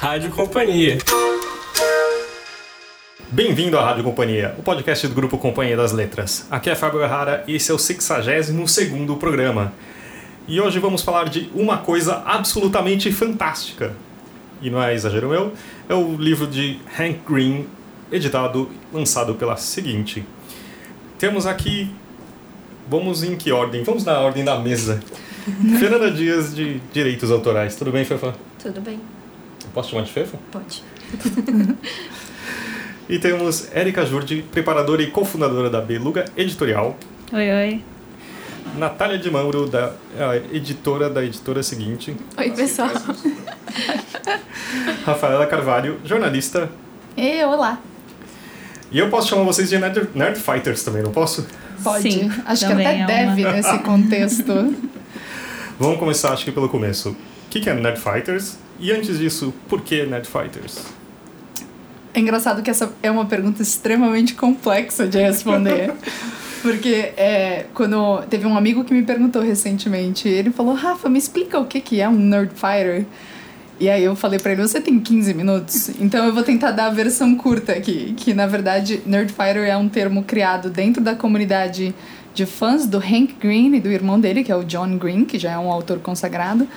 Rádio Companhia. Bem-vindo à Rádio Companhia, o podcast do Grupo Companhia das Letras. Aqui é Fábio Errara e esse é o 62 programa. E hoje vamos falar de uma coisa absolutamente fantástica. E não é exagero meu, é o livro de Hank Green, editado, lançado pela seguinte. Temos aqui. Vamos em que ordem? Vamos na ordem da mesa. Fernanda Dias, de Direitos Autorais. Tudo bem, Fefa? Tudo bem. Posso chamar de Fefa? Pode. e temos Érica Jurdi, preparadora e cofundadora da Beluga Editorial. Oi, oi. Natália de Mauro, da editora da editora seguinte. Oi, pessoal. Rafaela Carvalho, jornalista. E olá. E eu posso chamar vocês de Nerd, Nerd Fighters também, não posso? Pode. Sim, acho que até é deve uma... nesse contexto. Vamos começar, acho que pelo começo. O que é Nerd Fighters? E antes disso, por que Nerd Fighters? É engraçado que essa é uma pergunta extremamente complexa de responder. Porque é, quando teve um amigo que me perguntou recentemente, ele falou: Rafa, me explica o que, que é um Nerd Fighter. E aí eu falei para ele: você tem 15 minutos? Então eu vou tentar dar a versão curta aqui. Que na verdade, Nerd Fighter é um termo criado dentro da comunidade de fãs do Hank Green e do irmão dele, que é o John Green, que já é um autor consagrado.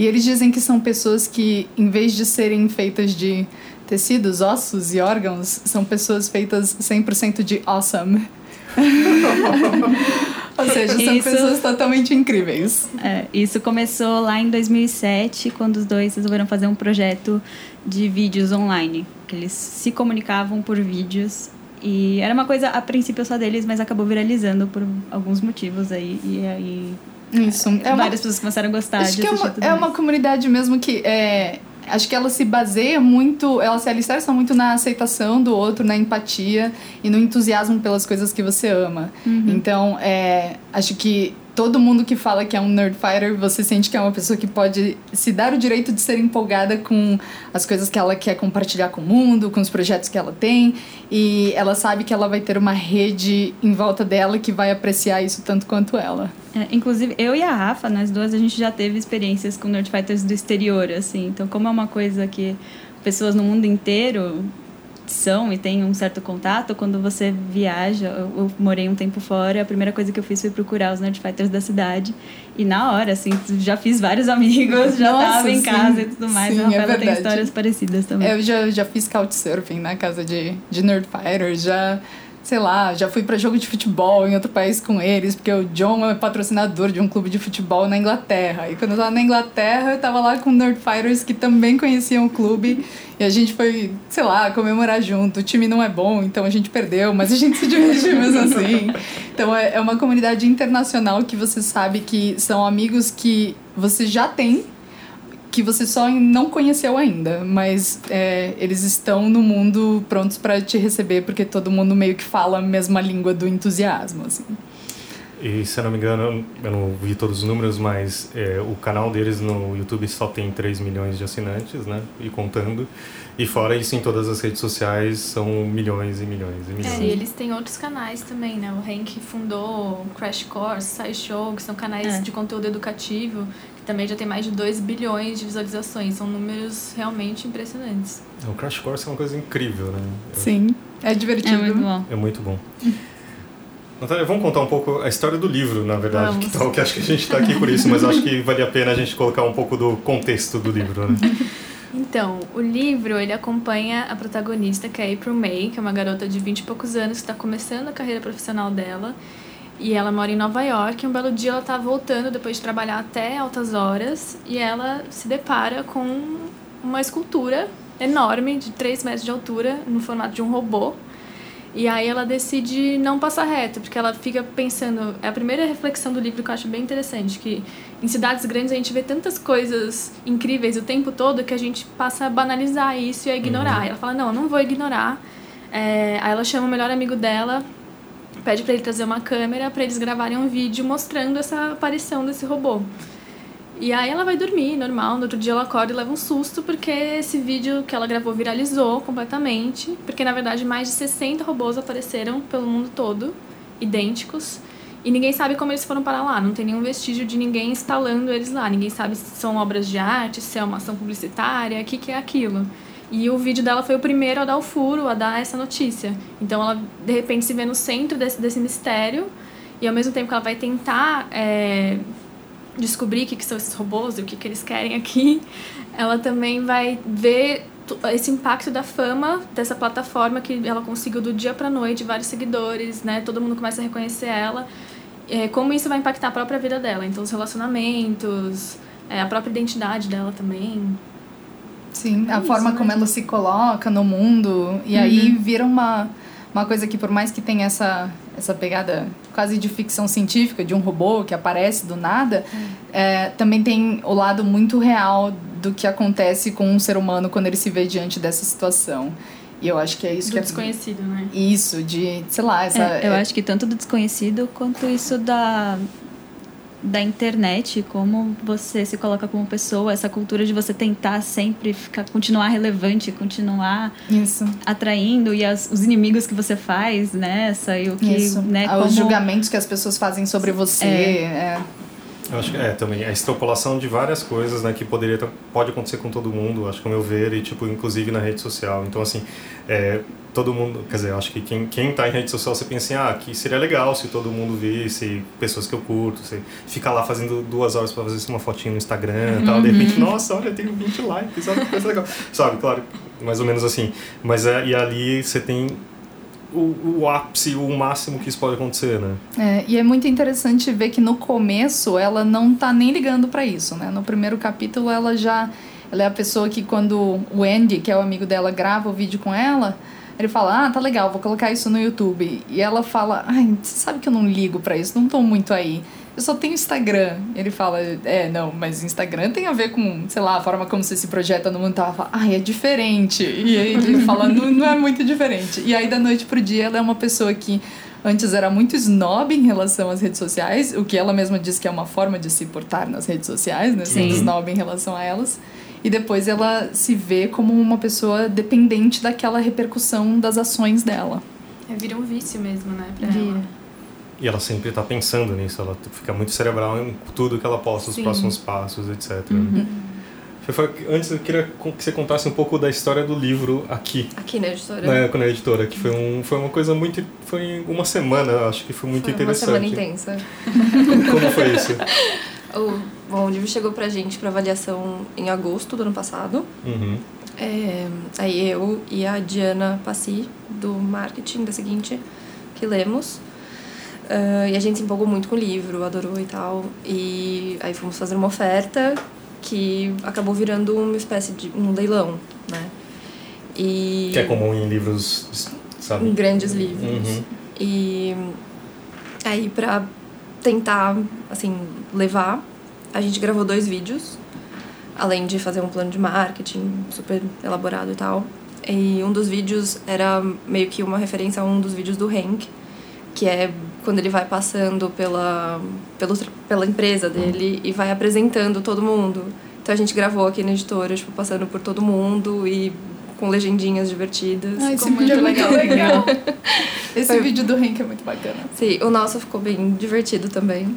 E eles dizem que são pessoas que, em vez de serem feitas de tecidos, ossos e órgãos, são pessoas feitas 100% de awesome. Ou seja, são isso, pessoas totalmente incríveis. É, isso começou lá em 2007, quando os dois resolveram fazer um projeto de vídeos online. Que eles se comunicavam por vídeos. E era uma coisa, a princípio, só deles, mas acabou viralizando por alguns motivos aí. E aí. Isso. É, várias uma, pessoas começaram a gostar acho de que é uma, é uma comunidade mesmo que é, acho que ela se baseia muito, ela se alicerça muito na aceitação do outro, na empatia e no entusiasmo pelas coisas que você ama. Uhum. Então, é, acho que todo mundo que fala que é um nerd fighter, você sente que é uma pessoa que pode se dar o direito de ser empolgada com as coisas que ela quer compartilhar com o mundo, com os projetos que ela tem, e ela sabe que ela vai ter uma rede em volta dela que vai apreciar isso tanto quanto ela. É, inclusive, eu e a Rafa, nós duas, a gente já teve experiências com nerd fighters do exterior, assim. Então, como é uma coisa que pessoas no mundo inteiro e tem um certo contato, quando você viaja, eu, eu, morei um tempo fora, a primeira coisa que eu fiz foi procurar os Nerdfighters da cidade. E na hora, assim, já fiz vários amigos, já Nossa, tava em sim, casa e tudo mais. Sim, a Rafaela é tem histórias parecidas também. Eu já, já fiz couchsurfing na casa de, de Nerdfighters, já sei lá, já fui para jogo de futebol em outro país com eles, porque o John é patrocinador de um clube de futebol na Inglaterra. E quando eu tava na Inglaterra, eu tava lá com Nerdfighters que também conheciam o clube. E a gente foi, sei lá, comemorar junto. O time não é bom, então a gente perdeu, mas a gente se divertiu mesmo assim. Então é, é uma comunidade internacional que você sabe que são amigos que você já tem que você só não conheceu ainda, mas é, eles estão no mundo prontos para te receber porque todo mundo meio que fala a mesma língua do entusiasmo, assim. E se eu não me engano, eu não vi todos os números, mas é, o canal deles no YouTube só tem 3 milhões de assinantes, né? E contando. E fora isso, em todas as redes sociais são milhões e milhões e milhões. É, e eles têm outros canais também, né? O Hank fundou Crash Course, SciShow, que são canais É. de conteúdo educativo, que também já tem mais de 2 bilhões de visualizações. São números realmente impressionantes. O Crash Course é uma coisa incrível, né? Sim, é divertido. É muito bom. É muito bom. Natália, vamos contar um pouco a história do livro, na verdade, Vamos. que tal, que acho que a gente está aqui por isso, mas acho que vale a pena a gente colocar um pouco do contexto do livro, né? Então, o livro, ele acompanha a protagonista, que é a April May, que é uma garota de 20 e poucos anos, que está começando a carreira profissional dela. E ela mora em Nova York. E um belo dia ela tá voltando depois de trabalhar até altas horas. E ela se depara com uma escultura enorme, de 3 metros de altura, no formato de um robô. E aí ela decide não passar reto, porque ela fica pensando. É a primeira reflexão do livro que eu acho bem interessante, que em cidades grandes a gente vê tantas coisas incríveis o tempo todo que a gente passa a banalizar isso e a ignorar. Uhum. E ela fala, não, eu não vou ignorar. É, aí ela chama o melhor amigo dela, pede para ele trazer uma câmera para eles gravarem um vídeo mostrando essa aparição desse robô. E aí ela vai dormir, normal. No outro dia ela acorda e leva um susto porque esse vídeo que ela gravou viralizou completamente. Porque na verdade mais de 60 robôs apareceram pelo mundo todo, idênticos. E ninguém sabe como eles foram parar lá. Não tem nenhum vestígio de ninguém instalando eles lá. Ninguém sabe se são obras de arte, se é uma ação publicitária, o que, que é aquilo. E o vídeo dela foi o primeiro a dar o furo, a dar essa notícia. Então ela, de repente, se vê no centro desse, desse mistério. E ao mesmo tempo que ela vai tentar é, descobrir o que, que são esses robôs e o que, que eles querem aqui, ela também vai ver esse impacto da fama dessa plataforma que ela conseguiu do dia para noite, vários seguidores, né? Todo mundo começa a reconhecer ela. É, como isso vai impactar a própria vida dela. Então, os relacionamentos, é, a própria identidade dela também. Sim, É a isso, forma né, como ela se coloca no mundo. E aí vira uma, uma coisa que, por mais que tenha essa, essa pegada quase de ficção científica, de um robô que aparece do nada, é, também tem o lado muito real do que acontece com um ser humano quando ele se vê diante dessa situação. E eu acho que é isso Do que é. desconhecido, né? Isso, de, sei lá, essa. É, eu acho que tanto do desconhecido quanto isso da da internet, como você se coloca como pessoa, essa cultura de você tentar sempre ficar, continuar relevante, continuar Isso. atraindo e as, os inimigos que você faz nessa e o que, Isso. né, Ah, como Os julgamentos que as pessoas fazem sobre você. é. Eu acho que é também a extrapolação de várias coisas, né, que poderia pode acontecer com todo mundo, acho que ao meu ver e tipo inclusive na rede social. Então assim, é, todo mundo, quer dizer, eu acho que quem quem tá em rede social você pensa assim, ah, que seria legal se todo mundo visse pessoas que eu curto, você ficar lá fazendo duas horas para fazer uma fotinha no Instagram, e tal, de repente, nossa, olha, eu tenho 20 likes, olha que coisa legal. Sabe, claro, mais ou menos assim. Mas é, e ali você tem o, o ápice, o máximo que isso pode acontecer, né? É, e é muito interessante ver que no começo ela não tá nem ligando pra isso, né? No primeiro capítulo ela já ela é a pessoa que quando o Andy, que é o amigo dela, grava o vídeo com ela, ele fala: "Ah, tá legal, vou colocar isso no YouTube". E ela fala: "Ai, você sabe que eu não ligo pra isso, não tô muito aí. Eu só tenho Instagram". Ele fala: "É, não, mas Instagram tem a ver com, sei lá, a forma como você se projeta no mundo". Ela fala: "Ai, é diferente". E aí ele fala: "Não, não é muito diferente". E aí da noite pro dia ela é uma pessoa que Antes era muito snob em relação às redes sociais, o que ela mesma diz que é uma forma de se portar nas redes sociais, né? Ser Sim. snob em relação a elas. E depois ela se vê como uma pessoa dependente daquela repercussão das ações dela. É, vira um vício mesmo, né? Pra Vira. ela. E ela sempre tá pensando nisso, ela fica muito cerebral em tudo que ela posta, os Sim. próximos passos, etc. Uhum. Antes eu queria que você contasse um pouco da história do livro aqui, Aqui na editora. na, na editora, que foi, um, foi uma coisa muito. Foi uma semana, acho que foi muito Foi uma interessante. semana intensa. Como foi isso? O, bom, o livro chegou pra gente pra avaliação em agosto do ano passado. Uhum. É, aí eu e a Diana Passi, do marketing da seguinte, que lemos. Ah, e a gente se empolgou muito com o livro, adorou e tal. E aí fomos fazer uma oferta que acabou virando uma espécie de um leilão, né? E Que é comum em livros, sabe? em grandes livros. Uhum. E aí pra tentar, assim, levar, a gente gravou dois vídeos, além de fazer um plano de marketing super elaborado e tal. E um dos vídeos era meio que uma referência a um dos vídeos do Hank, que é quando ele vai passando pela, pelo, pela empresa dele e vai apresentando todo mundo. Então a gente gravou aqui na editora, tipo, passando por todo mundo e com legendinhas divertidas. Ah, esse vídeo é muito muito legal. Esse Foi- vídeo do Hank é muito bacana. Sim, o nosso ficou bem divertido também.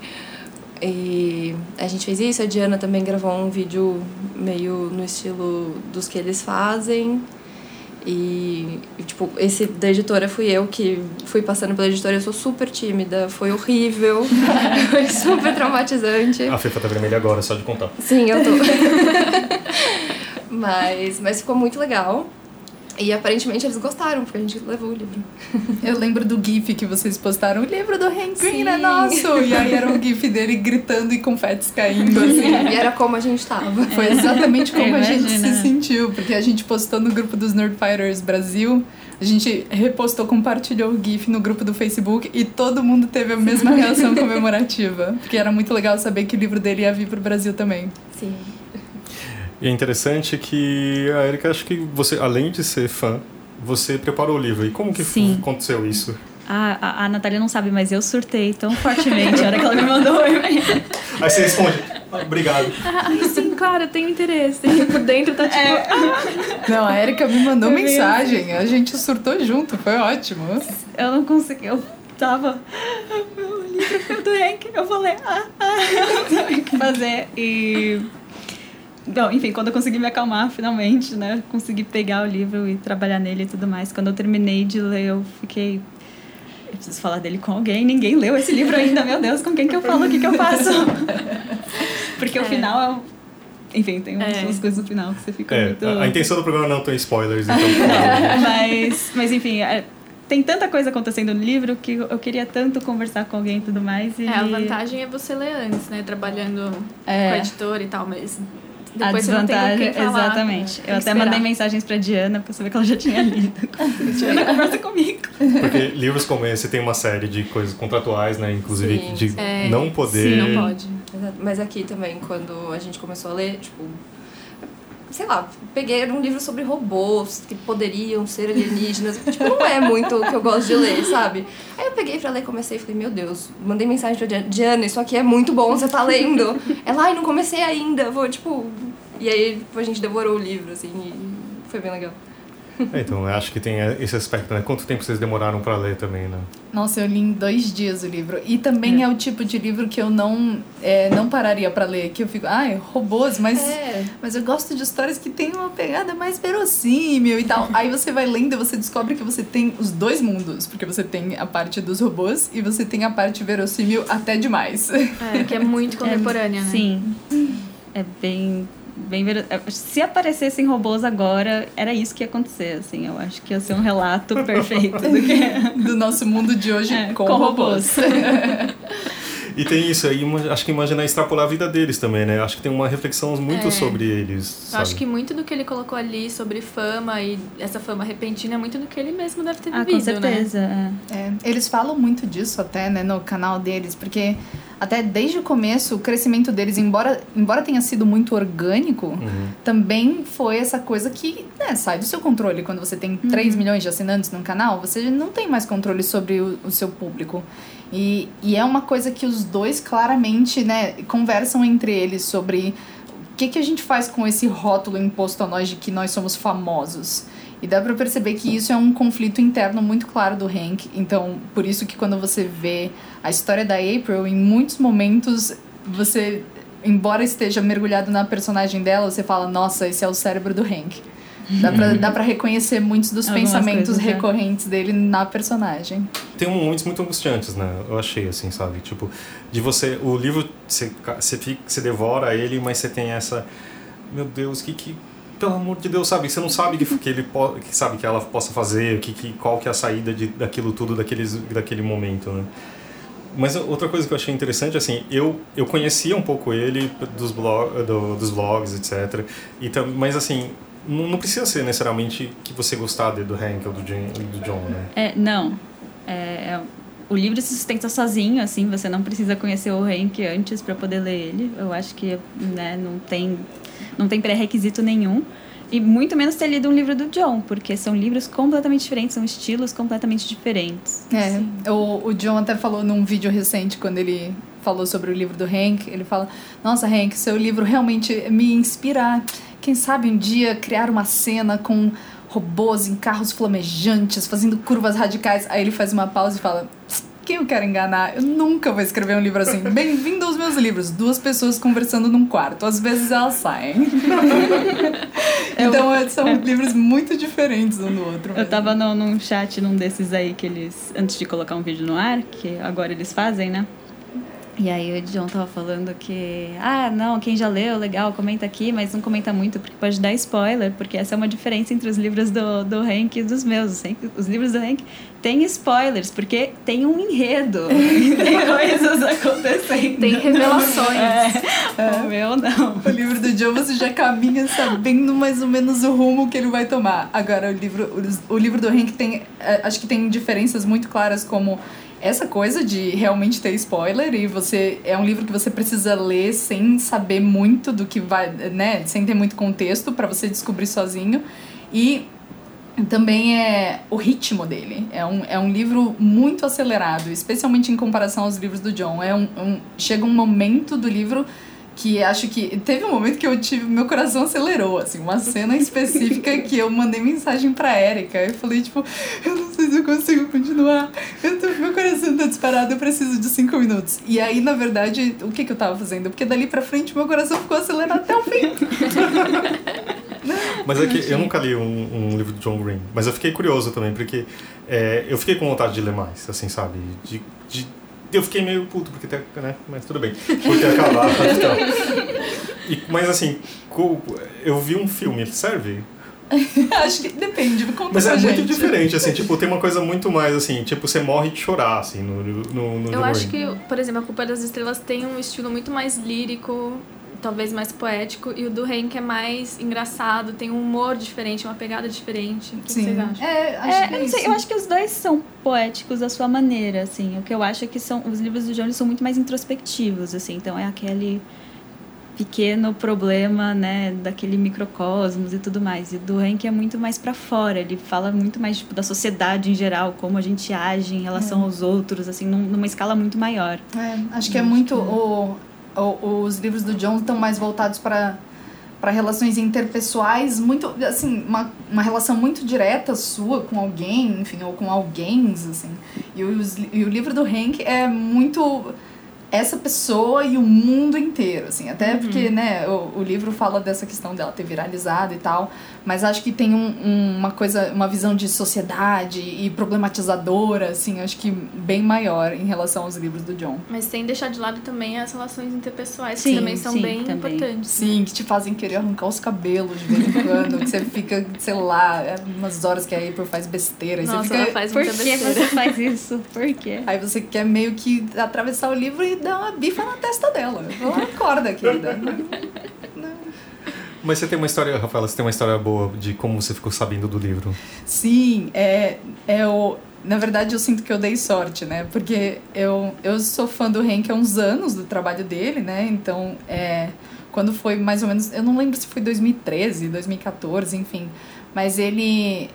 E a gente fez isso, a Diana também gravou um vídeo meio no estilo dos que eles fazem. E, tipo, esse da editora fui eu que fui passando pela editora, eu sou super tímida, foi horrível, foi super traumatizante. A Fefa tá vermelha agora, só de contar. Sim, eu tô. mas, mas ficou muito legal. E aparentemente eles gostaram, porque a gente levou o livro. Eu lembro do GIF que vocês postaram, o livro do Hank Green é Sim. nosso! E aí era um GIF dele gritando e confetes caindo, assim. E era como a gente tava. Foi exatamente como a gente se sentiu, porque a gente postou no grupo dos Nerdfighters Brasil, a gente repostou, compartilhou o GIF no grupo do Facebook e todo mundo teve a mesma reação comemorativa. Porque era muito legal saber que o livro dele ia vir pro Brasil também. Sim. E é interessante que a Erika, acho que você, além de ser fã, você preparou o livro. E como que Sim. aconteceu isso? A, a, a Natália não sabe, mas eu surtei tão fortemente a hora que ela me mandou o e-mail. Aí você responde, "Ah, obrigado. Ai, sim, claro, eu tenho interesse. E por dentro tá tipo. Não, a Erika me mandou mensagem, a gente surtou junto, foi ótimo. Eu não consegui, eu tava. livro do Hank, eu vou ler. Ah, ah, eu não sei o que fazer. E. Bom, enfim, quando eu consegui me acalmar finalmente, né? Consegui pegar o livro e trabalhar nele e tudo mais. Quando eu terminei de ler, eu fiquei. Eu preciso falar dele com alguém. Ninguém leu esse livro ainda, meu Deus, com quem que eu falo? O que, que eu faço? Porque o É. final é. Enfim, tem umas, É. umas coisas no final que você fica É, muito. a, a intenção do programa não é ter spoilers, então. mas, mas enfim, é, tem tanta coisa acontecendo no livro que eu queria tanto conversar com alguém e tudo mais. E É, a vantagem é você ler antes, né? Trabalhando É. com a editora e tal, mas a depois você não tem com desvantagem, exatamente. Eu até esperar. mandei mensagens pra Diana pra saber que ela já tinha lido. Diana, conversa comigo. Porque livros como esse tem uma série de coisas contratuais, né? Inclusive Sim, de É, não poder. Sim, não pode. Mas aqui também, quando a gente começou a ler, tipo. Sei lá, peguei um livro sobre robôs que poderiam ser alienígenas. tipo, não é muito o que eu gosto de ler, sabe? Aí eu peguei pra ler, comecei e falei, meu Deus, mandei mensagem pra Diana, isso aqui é muito bom, você tá lendo. Ela, ai, não comecei ainda, vou, tipo. E aí tipo, a gente devorou o livro, assim, e foi bem legal. É, então, eu acho que tem esse aspecto, né? Quanto tempo vocês demoraram pra ler também, né? Nossa, eu li em dois dias o livro. E também é, o tipo de livro que eu não, é, não pararia pra ler. Que eu fico, ai, robôs, mas, É. mas eu gosto de histórias que tem uma pegada mais verossímil e tal. Aí você vai lendo e você descobre que você tem os dois mundos. Porque você tem a parte dos robôs e você tem a parte verossímil até demais. É, que é muito contemporânea, né? Sim. É bem. Bem ver... Se aparecessem robôs agora, era isso que ia acontecer, assim. Eu acho que ia ser um relato perfeito do que é. Do nosso mundo de hoje É, com, com robôs. E tem isso aí, acho que imaginar extrapolar a vida deles também, né? Acho que tem uma reflexão muito É. sobre eles. Eu Sabe? acho que muito do que ele colocou ali sobre fama e essa fama repentina é muito do que ele mesmo deve ter Ah, vivido, com certeza. é. É, eles falam muito disso até, né, no canal deles, porque até desde o começo o crescimento deles, embora, embora tenha sido muito orgânico, Uhum. também foi essa coisa que né, sai do seu controle. Quando você tem 3 milhões de assinantes num canal, você não tem mais controle sobre o, o seu público. E, e é uma coisa que os dois claramente né, conversam entre eles sobre o que, que a gente faz com esse rótulo imposto a nós de que nós somos famosos. E dá pra perceber que isso é um conflito interno muito claro do Hank. Então, por isso que quando você vê a história da April, em muitos momentos você, embora esteja mergulhado na personagem dela, você fala, nossa, esse é o cérebro do Hank. Dá pra, dá pra reconhecer muitos dos Algumas pensamentos coisas, é. recorrentes dele na personagem. Tem um- momentos muito angustiantes, né? Eu achei, assim, sabe? Tipo, de você... O livro, você, você, fica, você devora ele, mas você tem essa... Meu Deus, que que... Pelo amor de Deus, sabe? Você não sabe que, que ele que sabe que ela possa fazer, que, que, qual que é a saída de, daquilo tudo, daqueles, daquele momento, né? Mas outra coisa que eu achei interessante, assim, eu, eu conhecia um pouco ele dos, blog, do, dos blogs, etc. E mas, assim, não, não precisa ser necessariamente que você gostar do Hank ou do, do John, né? É, não. É, é- o livro se sustenta sozinho, assim, você não precisa conhecer o Hank antes para poder ler ele. Eu acho que né, não tem, não tem pré-requisito nenhum. E muito menos ter lido um livro do John, porque são livros completamente diferentes, são estilos completamente diferentes. É, o, o John até falou num vídeo recente, quando ele falou sobre o livro do Hank, ele fala, nossa, Hank, seu livro realmente me inspira, quem sabe um dia criar uma cena com robôs em carros flamejantes, fazendo curvas radicais. Aí ele faz uma pausa e fala, quem eu quero enganar? Eu nunca vou escrever um livro assim. Bem-vindo aos meus livros, duas pessoas conversando num quarto, às vezes elas saem. então é, são livros muito diferentes um do outro. Eu mesmo. tava no, num chat num desses aí que eles, antes de colocar um vídeo no ar, que agora eles fazem, né? E aí o John tava falando que, ah, não, quem já leu, legal, comenta aqui, mas não comenta muito porque pode dar spoiler, porque essa é uma diferença entre os livros do, do Hank e dos meus. Os, Hank- os livros do Hank têm spoilers, porque tem um enredo, tem coisas acontecendo. Tem revelações. É, o meu não. O livro do John você já caminha sabendo mais ou menos o rumo que ele vai tomar. Agora, o livro, o, o livro do Hank tem. eh, Acho que tem diferenças muito claras, como essa coisa de realmente ter spoiler, e você. É um livro que você precisa ler sem saber muito do que vai. né? Sem ter muito contexto para você descobrir sozinho. E também é o ritmo dele. É um, é um livro muito acelerado, especialmente em comparação aos livros do John. É um, um- chega um momento do livro que acho que teve um momento que eu tive meu coração acelerou assim uma cena específica que eu mandei mensagem para Erika eu falei tipo eu não sei se eu consigo continuar. Eu tô, meu coração tá disparado, eu preciso de cinco minutos. E aí, na verdade, o que, que eu tava fazendo? Porque dali pra frente meu coração ficou acelerado até o fim. Mas é que eu nunca li um, um livro de John Green, mas eu fiquei curioso também, porque é, eu fiquei com vontade de ler mais, assim, sabe? De, de, eu fiquei meio puto, porque tem, né? Mas tudo bem, por ter acabado. Então. E, mas assim, eu vi um filme, serve? Acho que depende, conta Mas é gente. muito diferente, assim, tipo, tem uma coisa muito mais, assim, tipo, você morre de chorar, assim, no, no, no Eu acho que, por exemplo, A Culpa das Estrelas tem um estilo muito mais lírico, talvez mais poético, e o do Hank é mais engraçado, tem um humor diferente, uma pegada diferente. O que Sim. vocês acham? É, acho É, que eu, é não sei, eu acho que os dois são poéticos à sua maneira, assim. O que eu acho é que são os livros do Jones são muito mais introspectivos, assim. Então é aquele pequeno problema, né, daquele microcosmos e tudo mais. E do Hank é muito mais para fora. Ele fala muito mais tipo da sociedade em geral, como a gente age em relação É. aos outros, assim, num- numa escala muito maior. É, acho que é muito. O, o- os livros do John estão mais voltados para para relações interpessoais, muito assim, uma, uma relação muito direta sua com alguém, enfim, ou com alguém, assim. E, os, e o livro do Hank é muito essa pessoa e o mundo inteiro, assim. Até porque, né, o, o livro fala dessa questão dela ter viralizado e tal, mas acho que tem um, um- uma coisa, uma visão de sociedade e problematizadora, assim, acho que bem maior em relação aos livros do John. Mas sem deixar de lado também as relações interpessoais, Sim, que também são sim, bem também. importantes. Sim, que te fazem querer arrancar os cabelos de vez em quando, que você fica, sei lá, é umas horas que a April faz besteira, e Nossa, você ela fica... faz Por muita que besteira. você faz isso? Por quê? Aí você quer meio que atravessar o livro e dar uma bifa na testa dela. Ela acorda, querida. Mas você tem uma história, Rafaela, você tem uma história boa de como você ficou sabendo do livro. Sim, é, é o. Na verdade, eu sinto que eu dei sorte, né? Porque eu, eu sou fã do Hank há uns anos do trabalho dele, né? Então, é, quando foi mais ou menos. Eu não lembro se foi 2013, 2014, enfim. Mas ele.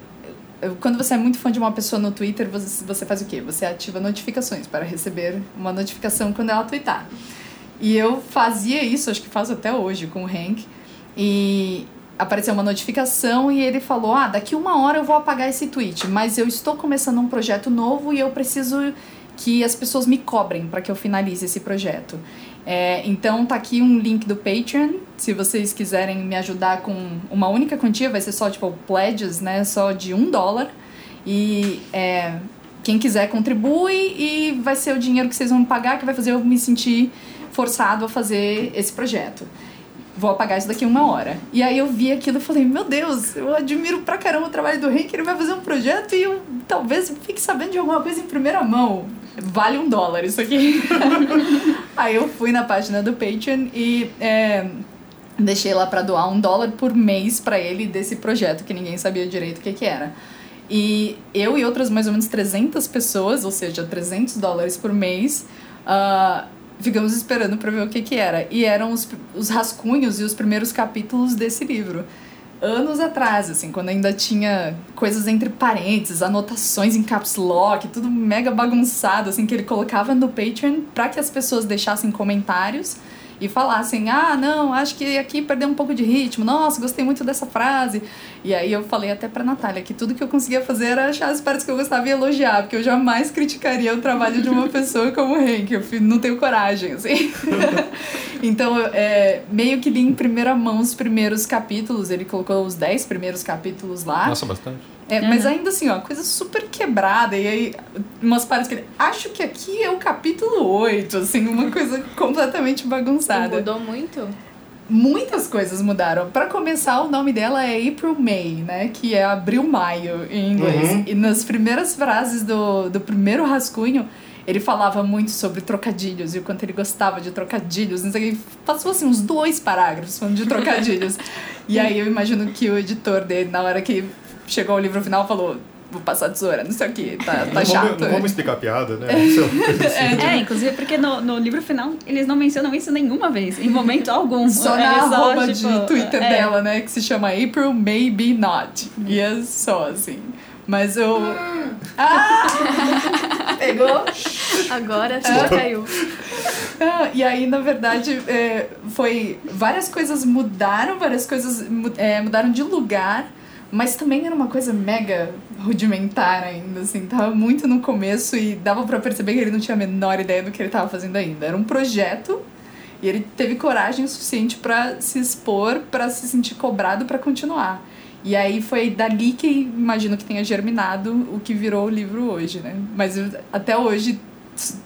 Quando você é muito fã de uma pessoa no Twitter, você, você faz o quê? Você ativa notificações para receber uma notificação quando ela twittar. E eu fazia isso, acho que faço até hoje com o Hank. E apareceu uma notificação e ele falou: Ah, daqui uma hora eu vou apagar esse tweet, mas eu estou começando um projeto novo e eu preciso que as pessoas me cobrem para que eu finalize esse projeto. É, então tá aqui um link do Patreon, se vocês quiserem me ajudar com uma única quantia, vai ser só tipo pledges, né? Só de um dólar. E é, quem quiser contribui e vai ser o dinheiro que vocês vão me pagar que vai fazer eu me sentir forçado a fazer esse projeto vou apagar isso daqui uma hora. E aí eu vi aquilo e falei, meu Deus, eu admiro pra caramba o trabalho do Hank, ele vai fazer um projeto e eu talvez fique sabendo de alguma coisa em primeira mão. Vale um dólar isso aqui. aí eu fui na página do Patreon e é, deixei lá pra doar um dólar por mês pra ele desse projeto que ninguém sabia direito o que que era. E eu e outras mais ou menos 300 pessoas, ou seja, 300 dólares por mês, ah, ficamos esperando para ver o que que era. E eram os, os rascunhos e os primeiros capítulos desse livro. Anos atrás, assim, quando ainda tinha coisas entre parênteses, anotações em caps lock, tudo mega bagunçado, assim, que ele colocava no Patreon para que as pessoas deixassem comentários e falassem: ah, não, acho que aqui perdeu um pouco de ritmo, nossa, gostei muito dessa frase. E aí eu falei até pra Natália que tudo que eu conseguia fazer era achar as partes que eu gostava e elogiar, porque eu jamais criticaria o trabalho de uma pessoa como o Hank, eu não tenho coragem, assim. então, é, meio que li em primeira mão os primeiros capítulos, ele colocou os 10 primeiros capítulos lá. Nossa, bastante. É, Mas ainda assim, ó, coisa super quebrada. E aí, umas partes que ele. Acho que aqui é o capítulo 8, assim, uma coisa completamente E bagunçada. mudou muito? Muitas coisas mudaram. Pra começar, o nome dela é April May, né? Que é abril-maio em inglês. Uhum. E nas primeiras frases do, do primeiro rascunho, ele falava muito sobre trocadilhos e o quanto ele gostava de trocadilhos. Não sei, passou assim uns dois parágrafos falando de trocadilhos. e aí eu imagino que o editor dele, na hora que chegou ao livro final, falou: Vou passar a tesoura, não sei o que, tá, tá não, chato. vamos, não vamos explicar a piada, né? É. É, inclusive porque no, no livro final eles não mencionam isso nenhuma vez, em momento algum. Só É na arroba tipo, de Twitter é. dela, né? Que se chama April Maybe Not. E é só assim. Mas eu. Ah! Pegou? Agora a ficha caiu. Ah, e aí, na verdade, é, foi. Várias coisas mudaram, várias coisas é, mudaram de lugar. Mas também era uma coisa mega rudimentar ainda, assim, tava muito no começo e dava para perceber que ele não tinha a menor ideia do que ele tava fazendo ainda. Era um projeto e ele teve coragem suficiente para se expor, para se sentir cobrado para continuar. E aí foi dali que imagino que tenha germinado o que virou o livro hoje, né? Mas eu, até hoje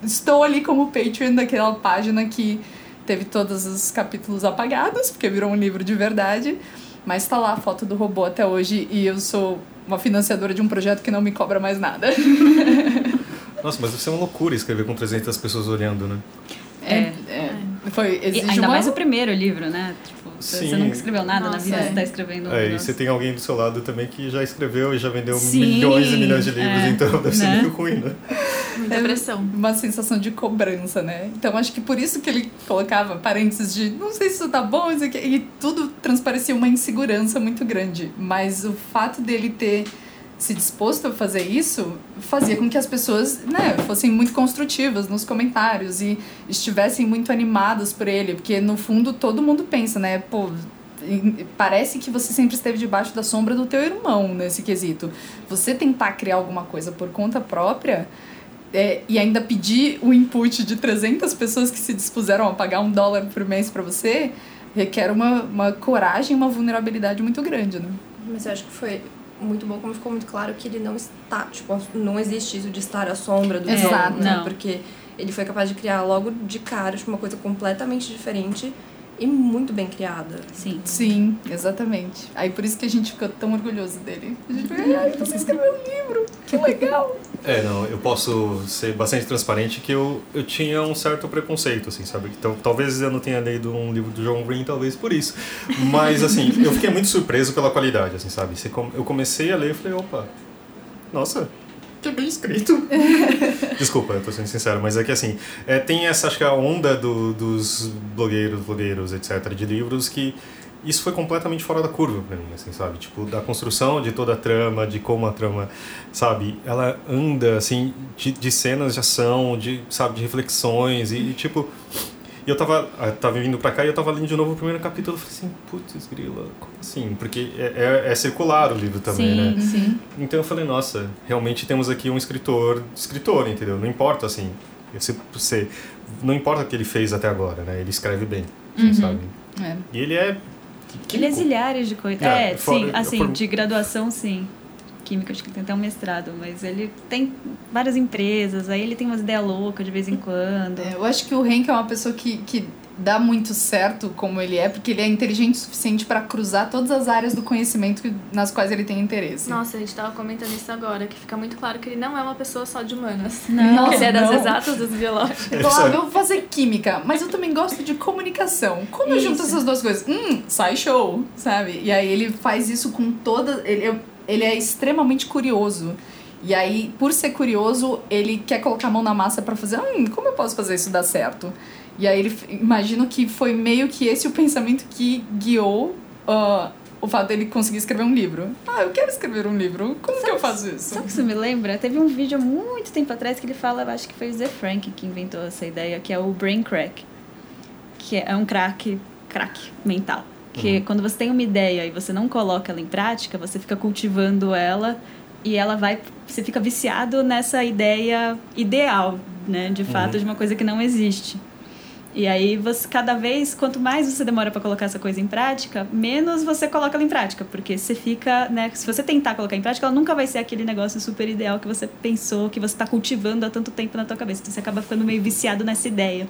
estou ali como Patreon daquela página que teve todos os capítulos apagados, porque virou um livro de verdade. Mas tá lá a foto do robô até hoje e eu sou uma financiadora de um projeto que não me cobra mais nada. Nossa, mas isso é uma loucura escrever com 300 pessoas olhando, né? É. é. Foi, E exige ainda uma... mais o primeiro livro, né? Tipo, você Sim. nunca escreveu nada na Nossa, vida, é. você tá escrevendo um É, e você tem alguém do seu lado também que já escreveu e já vendeu Sim, milhões e milhões de livros, é, então deve ser né? meio ruim, né? Muita É pressão. uma sensação de cobrança, né? Então acho que por isso que ele colocava parênteses de não sei se isso tá bom, isso aqui, e tudo transparecia uma insegurança muito grande. Mas o fato dele ter se disposto a fazer isso fazia com que as pessoas né, fossem muito construtivas nos comentários e estivessem muito animadas por ele, porque no fundo todo mundo pensa, né? Pô, parece que você sempre esteve debaixo da sombra do teu irmão nesse quesito. Você tentar criar alguma coisa por conta própria é, e ainda pedir o input de 300 pessoas que se dispuseram a pagar um dólar por mês para você requer uma, uma coragem, uma vulnerabilidade muito grande, né? Mas eu acho que foi muito bom como ficou muito claro que ele não está, tipo, não existe isso de estar à sombra do Exato. John, né? Não. Porque ele foi capaz de criar logo de cara tipo, uma coisa completamente diferente e muito bem criada. Sim. Sim, exatamente. Aí por isso que a gente ficou tão orgulhoso dele. A gente falou, ai, você escreveu um livro, que legal. É, não, eu posso ser bastante transparente que eu, eu tinha um certo preconceito, assim, sabe? Então, talvez eu não tenha lido um livro do John Green, talvez por isso. Mas, assim, eu fiquei muito surpreso pela qualidade, assim, sabe? Eu comecei a ler e falei, opa, nossa, que bem escrito. Desculpa, eu tô sendo sincero, mas é que, assim, é, tem essa, acho que a onda do, dos blogueiros, blogueiros, etc., de livros que isso foi completamente fora da curva pra mim, assim, sabe? Tipo, da construção de toda a trama, de como a trama, sabe? Ela anda, assim, de, de cenas de ação, de, sabe, de reflexões e, e, tipo... E eu tava, eu tava vindo pra cá e eu tava lendo de novo o primeiro capítulo. Eu falei assim, putz, grila, como assim? Porque é, é, é circular o livro também, Sim, né? sim. Então eu falei, nossa, realmente temos aqui um escritor, escritor, entendeu? Não importa, assim, você, você, não importa o que ele fez até agora, né? Ele escreve bem, assim, sabe? É. E ele é... Ele é químico. zilhares de coisa. É, É, fora- sim, assim, por- de graduação, sim. Química, acho que tem até um mestrado, mas ele tem várias empresas, aí ele tem umas ideias loucas de vez em quando. É, eu acho que o Hank é uma pessoa que, que dá muito certo como ele é, porque ele é inteligente o suficiente para cruzar todas as áreas do conhecimento que- nas quais ele tem interesse. Nossa, a gente tava comentando isso agora, que fica muito claro que ele não é uma pessoa só de humanas. Não, Que ele é das não. exatas. Ele falou, ah, eu vou fazer química, mas eu também gosto de comunicação. Como eu junto Isso. essas duas coisas? Hum, sai show, sabe? E aí ele faz isso com toda. Ele, é- ele é extremamente curioso. E aí, por ser curioso, ele quer colocar a mão na massa pra fazer. Hum, como eu posso fazer isso dar certo? E aí ele imagino que foi meio que esse o pensamento que guiou ah, o fato dele conseguir escrever um livro. Ah, eu quero escrever um livro. Como que eu faço isso? Sabe que isso me lembra? Teve um vídeo há muito tempo atrás que ele fala, eu acho que foi o Zé Frank que inventou essa ideia, que é o brain crack. Que é um crack, crack mental. Que Uhum. quando você tem uma ideia e você não coloca ela em prática, você fica cultivando ela e ela vai. Você fica viciado nessa ideia ideal, né? De fato, Uhum. de uma coisa que não existe. E aí, você, cada vez, quanto mais você demora para colocar essa coisa em prática, menos você coloca ela em prática. Porque você fica, né? Se você tentar colocar em prática, ela nunca vai ser aquele negócio super ideal que você pensou, que você está cultivando há tanto tempo na tua cabeça. Então você acaba ficando meio viciado nessa ideia.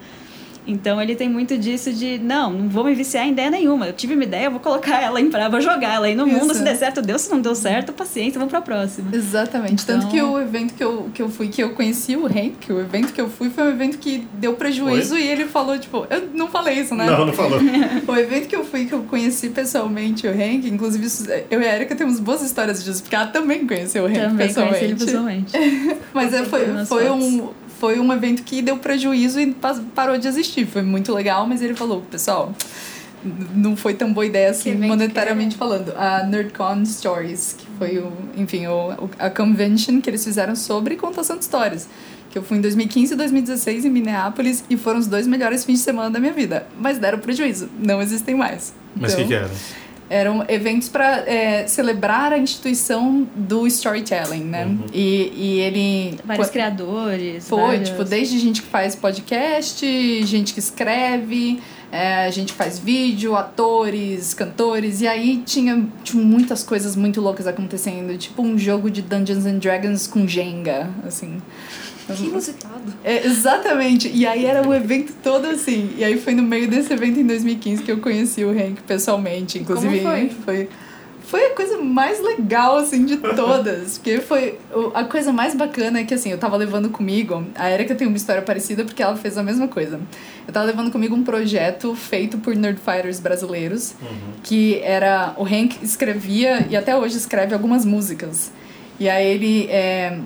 Então ele tem muito disso de, não, não vou me viciar em ideia nenhuma. Eu tive uma ideia, eu vou colocar ela em prática, vou jogar ela aí no mundo. Isso. Se der certo, deu. Se não deu certo, paciência, vamos pra próxima. Exatamente. Tanto Então- que o evento que eu, que eu fui, que eu conheci o Hank, o evento que eu fui foi um evento que deu prejuízo e ele falou, tipo, eu não falei isso, né? Não, não falou. O evento que eu fui, que eu conheci pessoalmente o Hank, inclusive eu e a Erika temos boas histórias disso, porque ela também conheceu o Hank Também pessoalmente. conheci ele pessoalmente. Mas é, foi, foi, fotos. um, foi um evento que deu prejuízo e pa- parou de existir. Foi muito legal, mas ele falou, pessoal, não foi tão boa ideia assim, monetariamente que falando. A NerdCon Stories, que foi o, enfim, o, a convention que eles fizeram sobre contação de histórias. Que eu fui em 2015 e 2016 em Minneapolis e foram os dois melhores fins de semana da minha vida. Mas deram prejuízo, não existem mais. Mas o que, Então, que era? Eram eventos para é, celebrar a instituição do storytelling, né? Uhum. E, e ele. Vários Qu- criadores. Foi, vários- tipo, desde gente que faz podcast, gente que escreve, é, gente que faz vídeo, atores, cantores, e aí tinha, tinha muitas coisas muito loucas acontecendo, tipo um jogo de Dungeons and Dragons com Jenga, assim. Que inusitado. É, exatamente. E aí era o evento todo assim. E aí foi no meio desse evento em 2015 que eu conheci o Hank pessoalmente. Inclusive, Como foi? foi foi a coisa mais legal, assim, de todas. Porque foi. A coisa mais bacana é que, assim, eu tava levando comigo. A Erika tem uma história parecida porque ela fez a mesma coisa. Eu tava levando comigo um projeto feito por Nerdfighters brasileiros. Que era. O Hank escrevia, e até hoje escreve algumas músicas. E aí ele. é,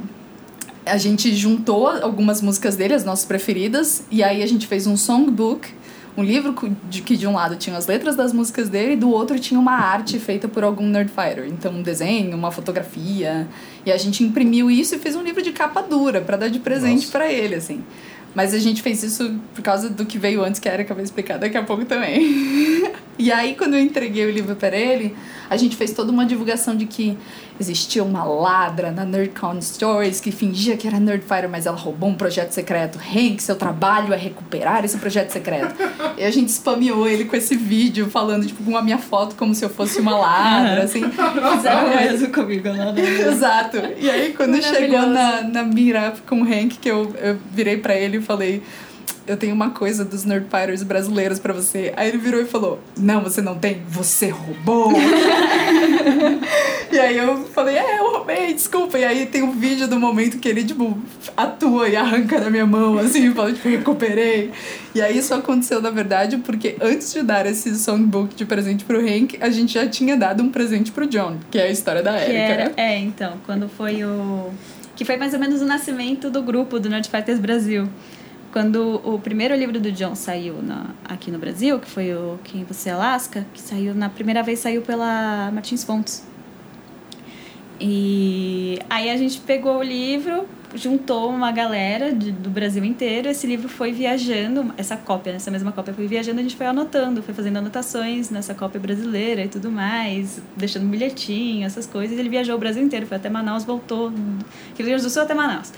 a gente juntou algumas músicas dele, as nossas preferidas, e aí a gente fez um songbook, um livro que de um lado tinha as letras das músicas dele e do outro tinha uma arte feita por algum nerdfighter, então um desenho, uma fotografia, e a gente imprimiu isso e fez um livro de capa dura para dar de presente para ele, assim. Mas a gente fez isso por causa do que veio antes, que a Erika vai explicar daqui a pouco também. e aí, quando eu entreguei o livro para ele, a gente fez toda uma divulgação de que existia uma ladra na NerdCon Stories que fingia que era Nerdfighter, mas ela roubou um projeto secreto. Hank, seu trabalho é recuperar esse projeto secreto. e a gente spameou ele com esse vídeo, falando, tipo, com a minha foto como se eu fosse uma ladra, assim. Fizeram mesmo comigo no Exato. E aí, quando chegou na, na meetup com o Hank, que eu, eu virei pra ele e falei: Eu tenho uma coisa dos Nerdfighters brasileiros pra você. Aí ele virou e falou: Não, você não tem, você roubou. e aí eu falei: É, eu roubei, desculpa. E aí tem um vídeo do momento que ele, tipo, atua e arranca da minha mão, assim, e fala: Tipo, recuperei. E aí isso aconteceu, na verdade, porque antes de dar esse songbook de presente pro Hank, a gente já tinha dado um presente pro John, que é a história da Erika. era, né? é, então, quando foi o. Que foi mais ou menos o nascimento do grupo do Nerd Fighters Brasil. Quando o primeiro livro do John saiu na, aqui no Brasil, que foi o Quem Você é Alaska, que saiu na primeira vez saiu pela Martins Fontes. E aí a gente pegou o livro, juntou uma galera de- do Brasil inteiro, esse livro foi viajando, essa cópia, essa mesma cópia foi viajando, a gente foi anotando, foi fazendo anotações nessa cópia brasileira e tudo mais, deixando um bilhetinho, essas coisas. Ele viajou o Brasil inteiro, foi até Manaus, voltou, Rio Grande do Sul até Manaus.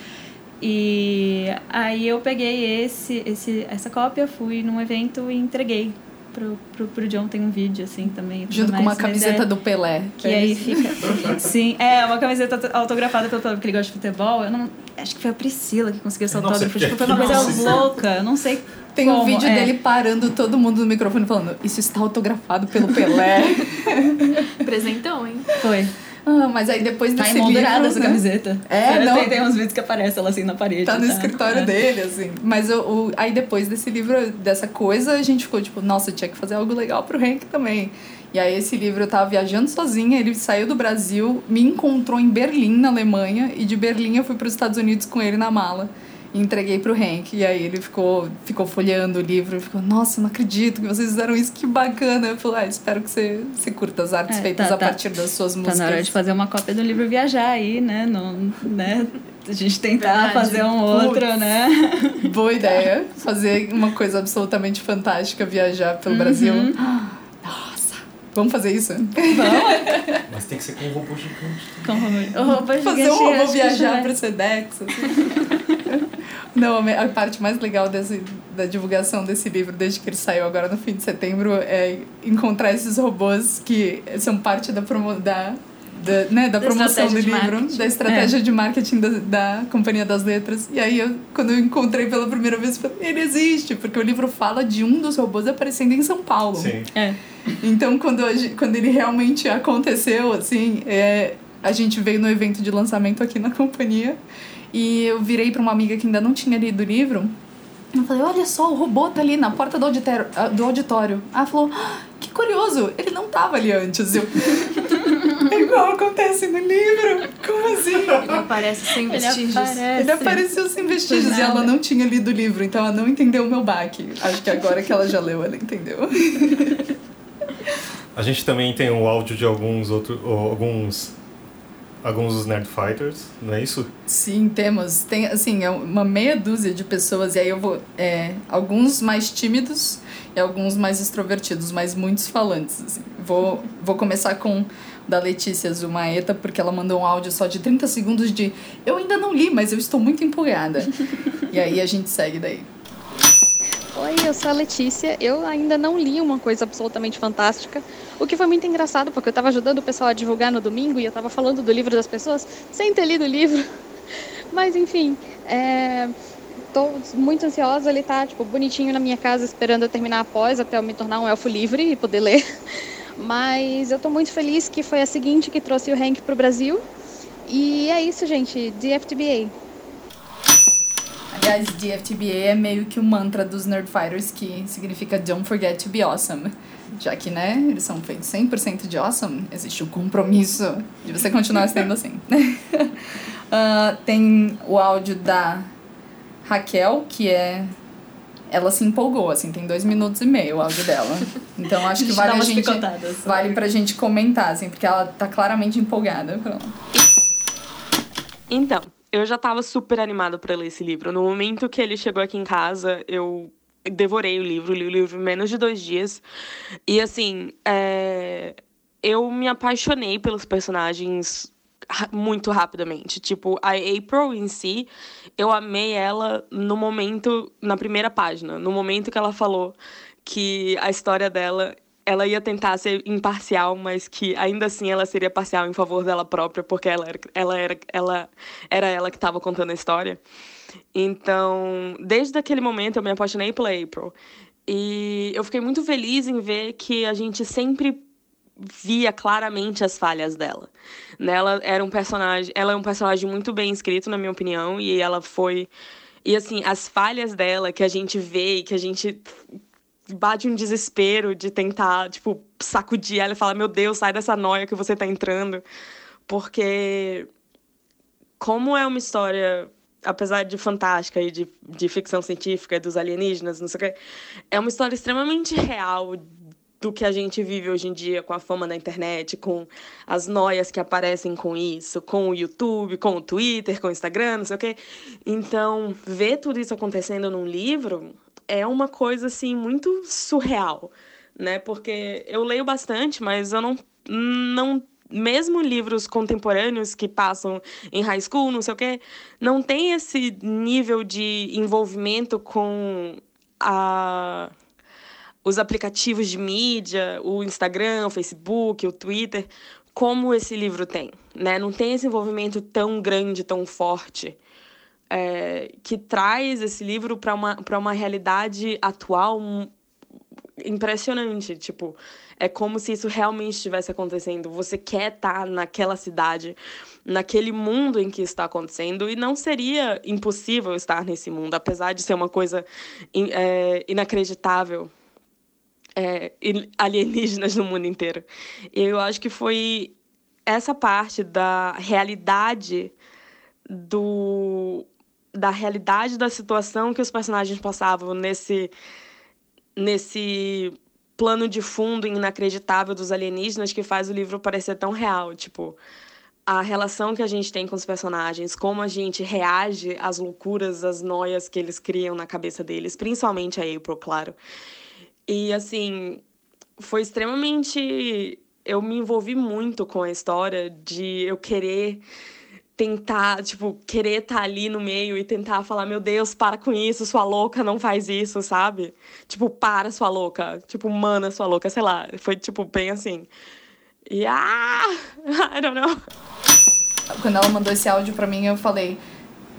E aí eu peguei esse, esse, essa cópia, fui num evento e entreguei pro, pro, pro John, tem um vídeo assim também. Junto com mais, uma mas camiseta é- do Pelé. que aí fica. Sim, é, uma camiseta autografada pelo porque ele gosta de futebol. Eu não. Acho que foi a Priscila que conseguiu esse autógrafo. Tipo, foi uma coisa Nossa. louca. Eu não sei. Tem um como, vídeo é. dele parando todo mundo no microfone falando: Isso está autografado pelo Pelé. Presentão, hein? Foi. Ah, mas aí depois Tá desse emoldurada livro, essa né, camiseta. É, não. Tem, tem uns vídeos que aparecem ela assim na parede. Tá no escritório É. dele, assim. Mas o, o- aí depois desse livro, dessa coisa, a gente ficou tipo, nossa, tinha que fazer algo legal pro Hank também. E aí esse livro eu tava viajando sozinha, ele saiu do Brasil, me encontrou em Berlim, na Alemanha, e de Berlim eu fui para os Estados Unidos com ele na mala. Entreguei pro Hank. E aí ele ficou, ficou folheando o livro e ficou, nossa, não acredito que vocês fizeram isso, que bacana. Eu falei, ah, espero que você, você curta as artes É, feitas tá, a tá. partir das suas Tá músicas. na hora de fazer uma cópia do livro Viajar aí, né? Não, né? A gente tentar Verdade. fazer um outro, né? Boa ideia. Fazer uma coisa absolutamente fantástica, viajar pelo Uhum. Brasil. Vamos fazer isso? Mas tem que ser com um robô gigante. Com roupa Fazer um gigante, robô acho que viajar já- pro Sedex. assim. Não, a parte mais legal desse, da divulgação desse livro, desde que ele saiu agora no fim de setembro, é encontrar esses robôs que são parte da, promo, da, da, né, da Da promoção do livro, marketing. da estratégia de marketing da, da Companhia das Letras. E aí, eu, quando eu encontrei pela primeira vez, eu falei, ele existe, porque o livro fala de um dos robôs aparecendo em São Paulo. Sim. É. Então, quando, a quando ele realmente aconteceu, assim, é, a gente veio no evento de lançamento aqui na companhia e eu virei para uma amiga que ainda não tinha lido o livro. Eu falei, olha só, o robô tá ali na porta do auditório. ah, Do auditório. Ela falou, "Ah, que curioso, ele não tava ali antes. Eu, é igual acontece no livro. Como assim? Ele aparece sem Ele vestígios. aparece. Ele apareceu sem vestígios e ela não tinha lido o livro, então ela não entendeu o meu baque. Acho que agora que ela já leu, ela entendeu. A gente também tem o áudio de alguns outros. alguns alguns dos Nerd Fighters, não é isso? Sim, temos. Tem, assim, é uma meia dúzia de pessoas, e aí eu vou. É, alguns mais tímidos e alguns mais extrovertidos, mas muitos falantes. Assim. Vou, vou começar com da Letícia Zumaeta, porque ela mandou um áudio só de 30 segundos de eu ainda não li, mas eu estou muito empolgada. e aí a gente segue daí. Oi, eu sou a Letícia. Eu ainda não li uma coisa absolutamente fantástica, o que foi muito engraçado, porque eu estava ajudando o pessoal a divulgar no domingo e eu estava falando do livro das pessoas sem ter lido o livro. Mas enfim, é... muito ansiosa, ele tá tipo bonitinho na minha casa esperando eu terminar a pós até eu me tornar um elfo livre e poder ler. Mas eu tô muito feliz que foi a seguinte que trouxe o Hank pro Brasil. E é isso, gente, DFTBA. Aliás, DFTBA é meio que o mantra dos Nerdfighters que significa Don't Forget to Be Awesome. Já que, né, eles são feitos 100% de awesome, existe o compromisso de você continuar sendo assim. uh, tem o áudio da Raquel, que é ela se empolgou, assim, tem dois minutos e meio o áudio dela. Então acho que vale a gente. Vale pra gente comentar, assim, porque ela tá claramente empolgada. Então, eu já tava super animada para ler esse livro. No momento que ele chegou aqui em casa, eu devorei o livro, li o livro em menos de dois dias. E assim, é... eu me apaixonei pelos personagens muito rapidamente. Tipo, a April em si, eu amei ela no momento, na primeira página, no momento que ela falou que a história dela, ela ia tentar ser imparcial, mas que ainda assim ela seria parcial em favor dela própria, porque ela era ela era ela, era ela que estava contando a história. Então, desde aquele momento eu me apaixonei pela April. E eu fiquei muito feliz em ver que a gente sempre via claramente as falhas dela. Ela era um personagem, ela é um personagem muito bem escrito na minha opinião e ela foi e assim, as falhas dela que a gente vê e que a gente bate um desespero de tentar, tipo, sacudir ela e falar: "Meu Deus, sai dessa noia que você tá entrando". Porque como é uma história apesar de fantástica e de, de ficção científica dos alienígenas, não sei o quê, é uma história extremamente real do que a gente vive hoje em dia com a fama da internet, com as noias que aparecem com isso, com o YouTube, com o Twitter, com o Instagram, não sei o quê. Então, ver tudo isso acontecendo num livro é uma coisa assim muito surreal, né? Porque eu leio bastante, mas eu não não mesmo livros contemporâneos que passam em high school, não sei o quê, não tem esse nível de envolvimento com a os aplicativos de mídia, o Instagram, o Facebook, o Twitter, como esse livro tem, né? Não tem esse envolvimento tão grande, tão forte, é, que traz esse livro para uma, uma realidade atual impressionante. Tipo, é como se isso realmente estivesse acontecendo. Você quer estar tá naquela cidade, naquele mundo em que está acontecendo, e não seria impossível estar nesse mundo, apesar de ser uma coisa é, inacreditável é, alienígenas no mundo inteiro. E eu acho que foi essa parte da realidade do da realidade da situação que os personagens passavam nesse nesse plano de fundo inacreditável dos alienígenas que faz o livro parecer tão real, tipo, a relação que a gente tem com os personagens, como a gente reage às loucuras, às noias que eles criam na cabeça deles, principalmente a April, claro. E assim, foi extremamente. Eu me envolvi muito com a história de eu querer tentar, tipo, querer estar tá ali no meio e tentar falar, meu Deus, para com isso, sua louca, não faz isso, sabe? Tipo, para, sua louca. Tipo, mana, sua louca, sei lá. Foi, tipo, bem assim. E, ah, I don't know. Quando ela mandou esse áudio pra mim, eu falei,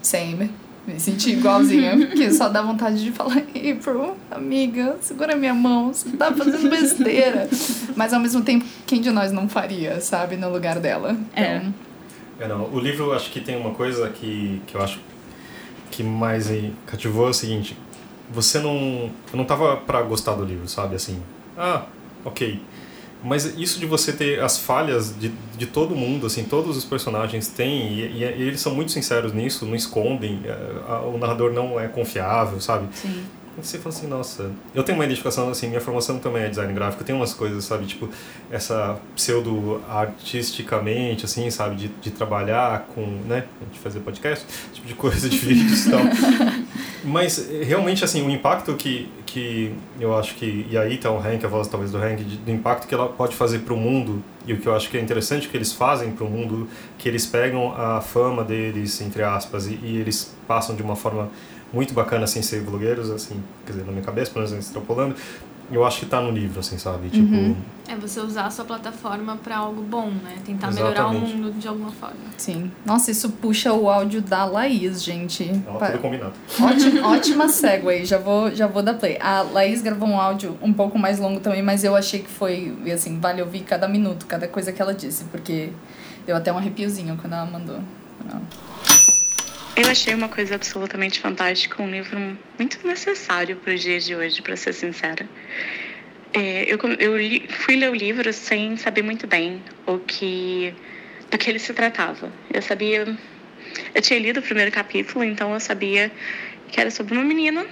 same. Me senti igualzinha, porque só dá vontade de falar, April, amiga, segura minha mão, você tá fazendo besteira. Mas ao mesmo tempo, quem de nós não faria, sabe, no lugar dela? É. Então... É, não. O livro, acho que tem uma coisa que, que eu acho que mais cativou é o seguinte: você não. Eu não tava pra gostar do livro, sabe? Assim, ah, ok. Mas isso de você ter as falhas de, de todo mundo, assim, todos os personagens têm, e, e, e eles são muito sinceros nisso, não escondem, é, a, o narrador não é confiável, sabe? Sim. Você fala assim, nossa, eu tenho uma identificação, assim, minha formação também é design gráfico, tem umas coisas, sabe, tipo, essa pseudo-artisticamente, assim, sabe, de, de trabalhar com, né, de fazer podcast, tipo de coisa de vídeos e tal. Mas, realmente, assim, o impacto que, que eu acho que, e aí tá o Hank, a voz talvez do Hank, do impacto que ela pode fazer para o mundo, e o que eu acho que é interessante que eles fazem para o mundo, que eles pegam a fama deles, entre aspas, e, e eles passam de uma forma muito bacana sem ser blogueiros, assim, quer dizer, na minha cabeça, pelo menos extrapolando, eu acho que tá no livro, assim, sabe? Tipo. Uhum. É você usar a sua plataforma para algo bom, né? Tentar Exatamente. melhorar o mundo de alguma forma. Sim. Nossa, isso puxa o áudio da Laís, gente. Ela tudo combinado. Ótima, ótima segue, já vou, já vou dar play. A Laís gravou um áudio um pouco mais longo também, mas eu achei que foi, assim, vale ouvir cada minuto, cada coisa que ela disse, porque deu até um arrepiozinho quando ela mandou. Eu achei uma coisa absolutamente fantástica, um livro muito necessário para os dias de hoje, para ser sincera. É, eu eu li- fui ler o livro sem saber muito bem o que, do que ele se tratava. Eu sabia. Eu tinha lido o primeiro capítulo, então eu sabia que era sobre uma menina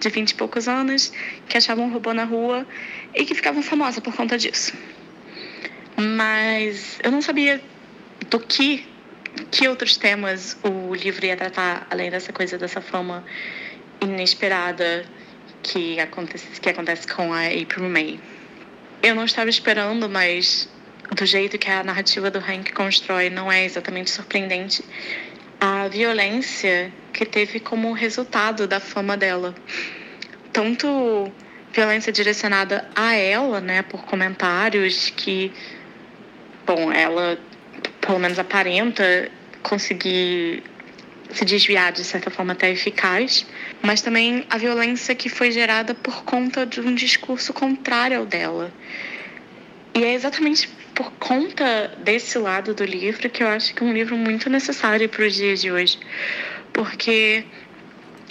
de vinte e poucos anos que achava um robô na rua e que ficava famosa por conta disso. Mas eu não sabia do que que outros temas o livro ia tratar, além dessa coisa dessa fama inesperada que acontece, que acontece com a April May. Eu não estava esperando, mas do jeito que a narrativa do Hank constrói não é exatamente surpreendente. A violência que teve como resultado da fama dela. Tanto violência direcionada a ela, né, por comentários que, bom, ela pelo menos aparenta conseguir se desviar de certa forma até eficaz, mas também a violência que foi gerada por conta de um discurso contrário ao dela. E é exatamente por conta desse lado do livro que eu acho que é um livro muito necessário para os dias de hoje, porque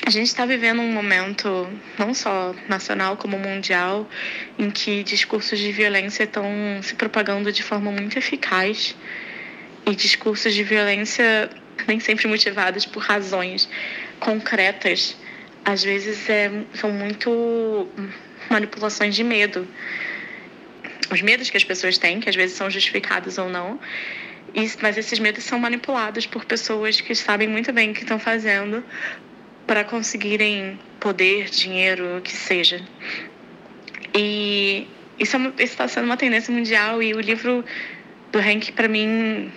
a gente está vivendo um momento, não só nacional como mundial, em que discursos de violência estão se propagando de forma muito eficaz e discursos de violência nem sempre motivados por razões concretas, às vezes é, são muito manipulações de medo. Os medos que as pessoas têm, que às vezes são justificados ou não, e- mas esses medos são manipulados por pessoas que sabem muito bem o que estão fazendo para conseguirem poder, dinheiro, o que seja. E isso está sendo uma tendência mundial e o livro do Hank, para mim,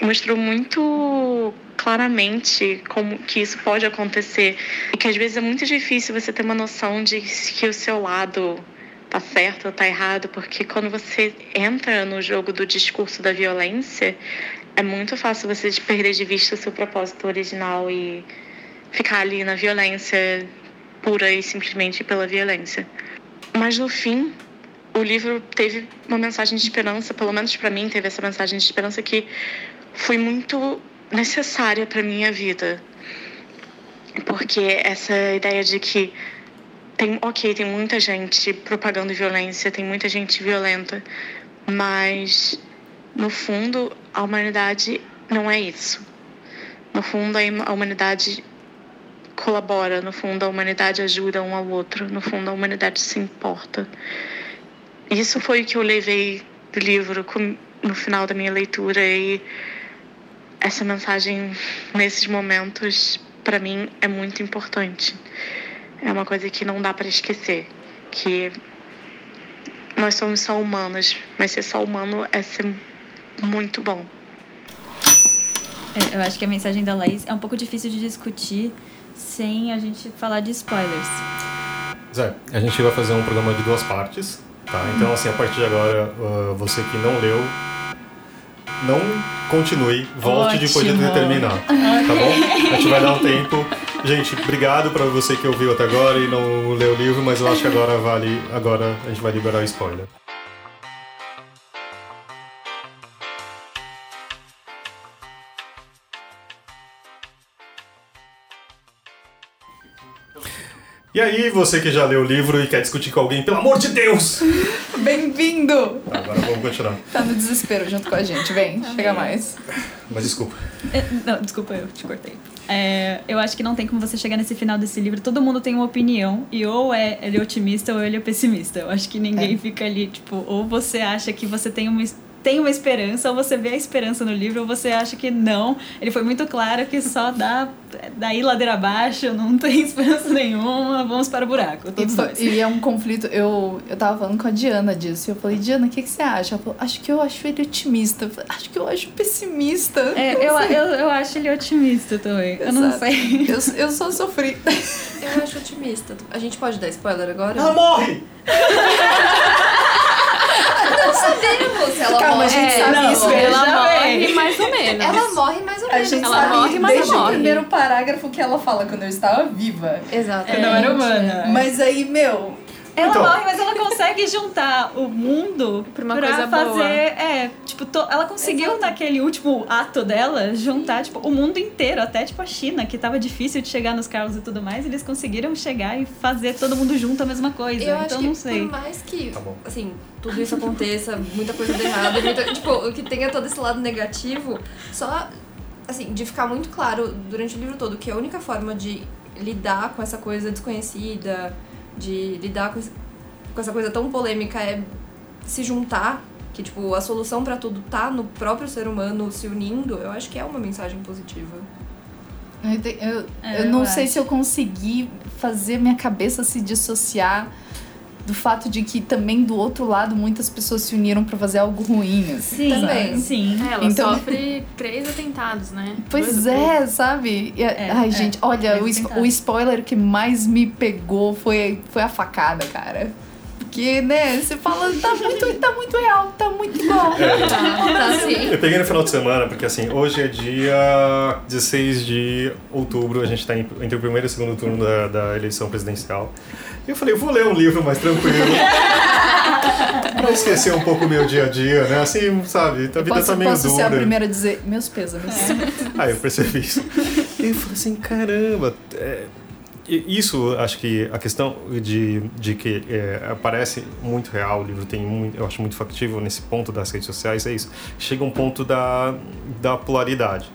mostrou muito claramente como que isso pode acontecer e que às vezes é muito difícil você ter uma noção de que o seu lado tá certo ou tá errado, porque quando você entra no jogo do discurso da violência, é muito fácil você perder de vista o seu propósito original e ficar ali na violência pura e simplesmente pela violência. Mas no fim, o livro teve uma mensagem de esperança, pelo menos para mim teve essa mensagem de esperança que foi muito necessária para minha vida. Porque essa ideia de que tem, OK, tem muita gente propagando violência, tem muita gente violenta, mas no fundo a humanidade não é isso. No fundo a humanidade colabora, no fundo a humanidade ajuda um ao outro, no fundo a humanidade se importa. Isso foi o que eu levei do livro no final da minha leitura e essa mensagem nesses momentos para mim é muito importante. É uma coisa que não dá para esquecer, que nós somos só humanos, mas ser só humano é ser muito bom. É, Eu acho que a mensagem da Laís é um pouco difícil de discutir sem a gente falar de spoilers. Zé, a gente vai fazer um programa de duas partes, tá? Então, assim, a partir de agora, ah, você que não leu, não continue, volte depois de Ótimo. terminar, tá bom? A gente vai dar um tempo. Gente, obrigado pra você que ouviu até agora e não leu o livro, mas eu acho que agora vale, agora a gente vai liberar o spoiler. E aí, você que já leu o livro e quer discutir com alguém, pelo amor de Deus! Bem-vindo! Agora vamos continuar. Tá no desespero junto com a gente. Vem, chega mais. Mas desculpa. É, Não, desculpa, eu te cortei. É, eu acho que não tem como você chegar nesse final desse livro. Todo mundo tem uma opinião. E ou é ele é otimista ou ele é pessimista. Eu acho que ninguém É. fica ali, tipo, ou você acha que você tem uma, tem uma esperança, ou você vê a esperança no livro, ou você acha que não. Ele foi muito claro que só dá daí ladeira abaixo, não tem esperança nenhuma, vamos para o buraco. E, Todos fa- dois. e é um conflito. Eu, eu tava falando com a Diana disso. E eu falei, Diana, o que, que você acha? Ela falou, acho que eu acho ele otimista. Eu falei, acho que eu acho pessimista. É, eu, eu, eu acho ele otimista também. Eu não Exato. sei. Eu, eu só sofri. Eu acho otimista. A gente pode dar spoiler agora? Ela morre! não sabemos se ela Calma, morre. a gente É, sabe não. isso, ela morre bem. mais ou menos. Ela morre mais ou A menos. gente Ela sabe morre, mas desde não o morre. primeiro parágrafo que ela fala quando eu estava viva. Exato. Eu não era humana. Mas aí, meu, Ela Então. morre, mas ela consegue juntar o mundo Pra uma pra coisa fazer. boa. É, tipo, to- ela conseguiu naquele último ato dela juntar, tipo, o mundo inteiro, até tipo a China, que tava difícil de chegar nos carros e tudo mais, eles conseguiram chegar e fazer todo mundo junto a mesma coisa. Eu então acho que não sei. por mais que, Tá assim, tudo isso aconteça, muita coisa dê errado, muita, tipo, que tenha todo esse lado negativo, só, assim, de ficar muito claro durante o livro todo que a única forma de lidar com essa coisa desconhecida, de lidar com, com essa coisa tão polêmica é se juntar, que, tipo, a solução pra tudo tá no próprio ser humano se unindo, eu acho que é uma mensagem positiva. eu, eu- É, eu não eu sei acho. se eu consegui fazer minha cabeça se dissociar do fato de que também do outro lado muitas pessoas se uniram pra fazer algo ruim. Assim, Sim, sabe? sim. É, ela Então- sofre três atentados, né? Pois Dois é, sabe? E- É, ai, é. gente, olha, o, o spoiler que mais me pegou foi, foi a facada, cara. Porque, né, você fala, tá muito, tá muito real, tá muito igual. Tá, assim. Eu peguei no final de semana, porque assim, hoje é dia 16 de outubro, a gente tá entre o primeiro e o segundo turno da, da eleição presidencial. E eu falei, eu vou ler um livro mais tranquilo. pra esquecer um pouco o meu dia a dia, né? Assim, sabe? A vida Posso, tá meio posso ser a dura. primeira a dizer, meus pesos. Aí eu percebi isso. E eu falei assim, caramba. é, isso, acho que a questão de, de que é, parece muito real, o livro tem muito, eu acho muito factível nesse ponto das redes sociais, é isso. Chega um ponto da, da polaridade,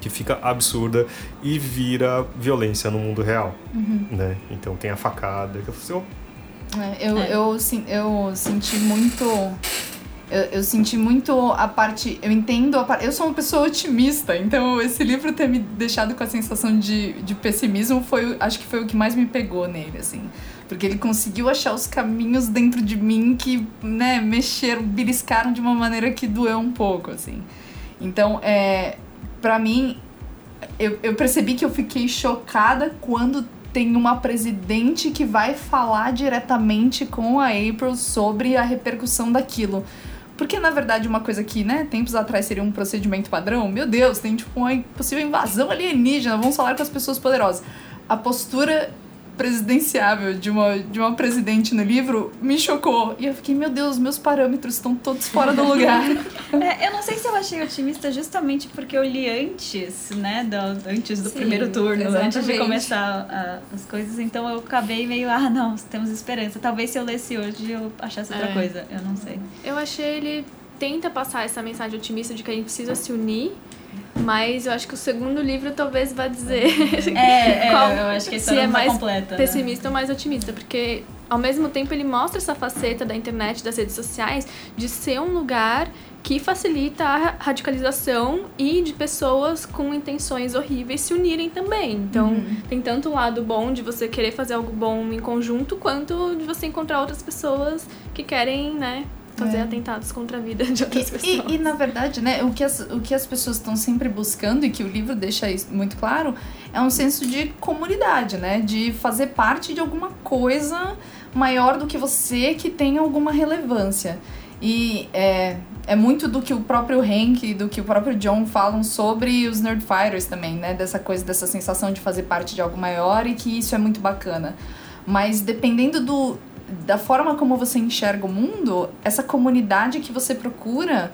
que fica absurda e vira violência no mundo real, né? Então tem a facada, que eu assim, É, eu, eu, sen- eu senti muito. Eu, eu senti muito a parte. Eu entendo a parte. Eu sou uma pessoa otimista, então esse livro ter me deixado com a sensação de, de pessimismo foi. Acho que foi o que mais me pegou nele, assim. Porque ele conseguiu achar os caminhos dentro de mim que, né, mexeram, beliscaram de uma maneira que doeu um pouco, assim. Então, é. Pra mim, eu, eu percebi que eu fiquei chocada quando tem uma presidente que vai falar diretamente com a April sobre a repercussão daquilo. Porque, na verdade, uma coisa que, né, tempos atrás seria um procedimento padrão, meu Deus, tem tipo uma possível invasão alienígena, vamos falar com as pessoas poderosas. A postura presidenciável de uma, de uma presidente no livro me chocou. E eu fiquei, meu Deus, meus parâmetros estão todos fora do lugar. É, eu não sei se eu achei otimista justamente porque eu li antes, né? do- antes do Sim, primeiro turno, antes de exatamente. começar a- as coisas. Então eu acabei meio, ah, não, temos esperança. Talvez se eu lesse hoje eu achasse outra É. coisa. Eu não sei. Eu achei ele tenta passar essa mensagem otimista de que a gente precisa se unir, mas eu acho que o segundo livro talvez vá dizer É, é, Qual- eu acho que a se é tá mais completa. né? pessimista ou mais otimista, porque ao mesmo tempo ele mostra essa faceta da internet, das redes sociais, de ser um lugar que facilita a radicalização e de pessoas com intenções horríveis se unirem também. Então, Uhum. tem tanto o lado bom de você querer fazer algo bom em conjunto, quanto de você encontrar outras pessoas que querem, né, fazer É. atentados contra a vida de outras pessoas. E, e, na verdade, né, o que as, o que as pessoas estão sempre buscando, e que o livro deixa muito claro, é um senso de comunidade, né? De fazer parte de alguma coisa maior do que você que tem alguma relevância. E é, é muito do que o próprio Hank e do que o próprio John falam sobre os Nerdfighters também, né? Dessa coisa, dessa sensação de fazer parte de algo maior e que isso é muito bacana. Mas dependendo do, da forma como você enxerga o mundo, essa comunidade que você procura,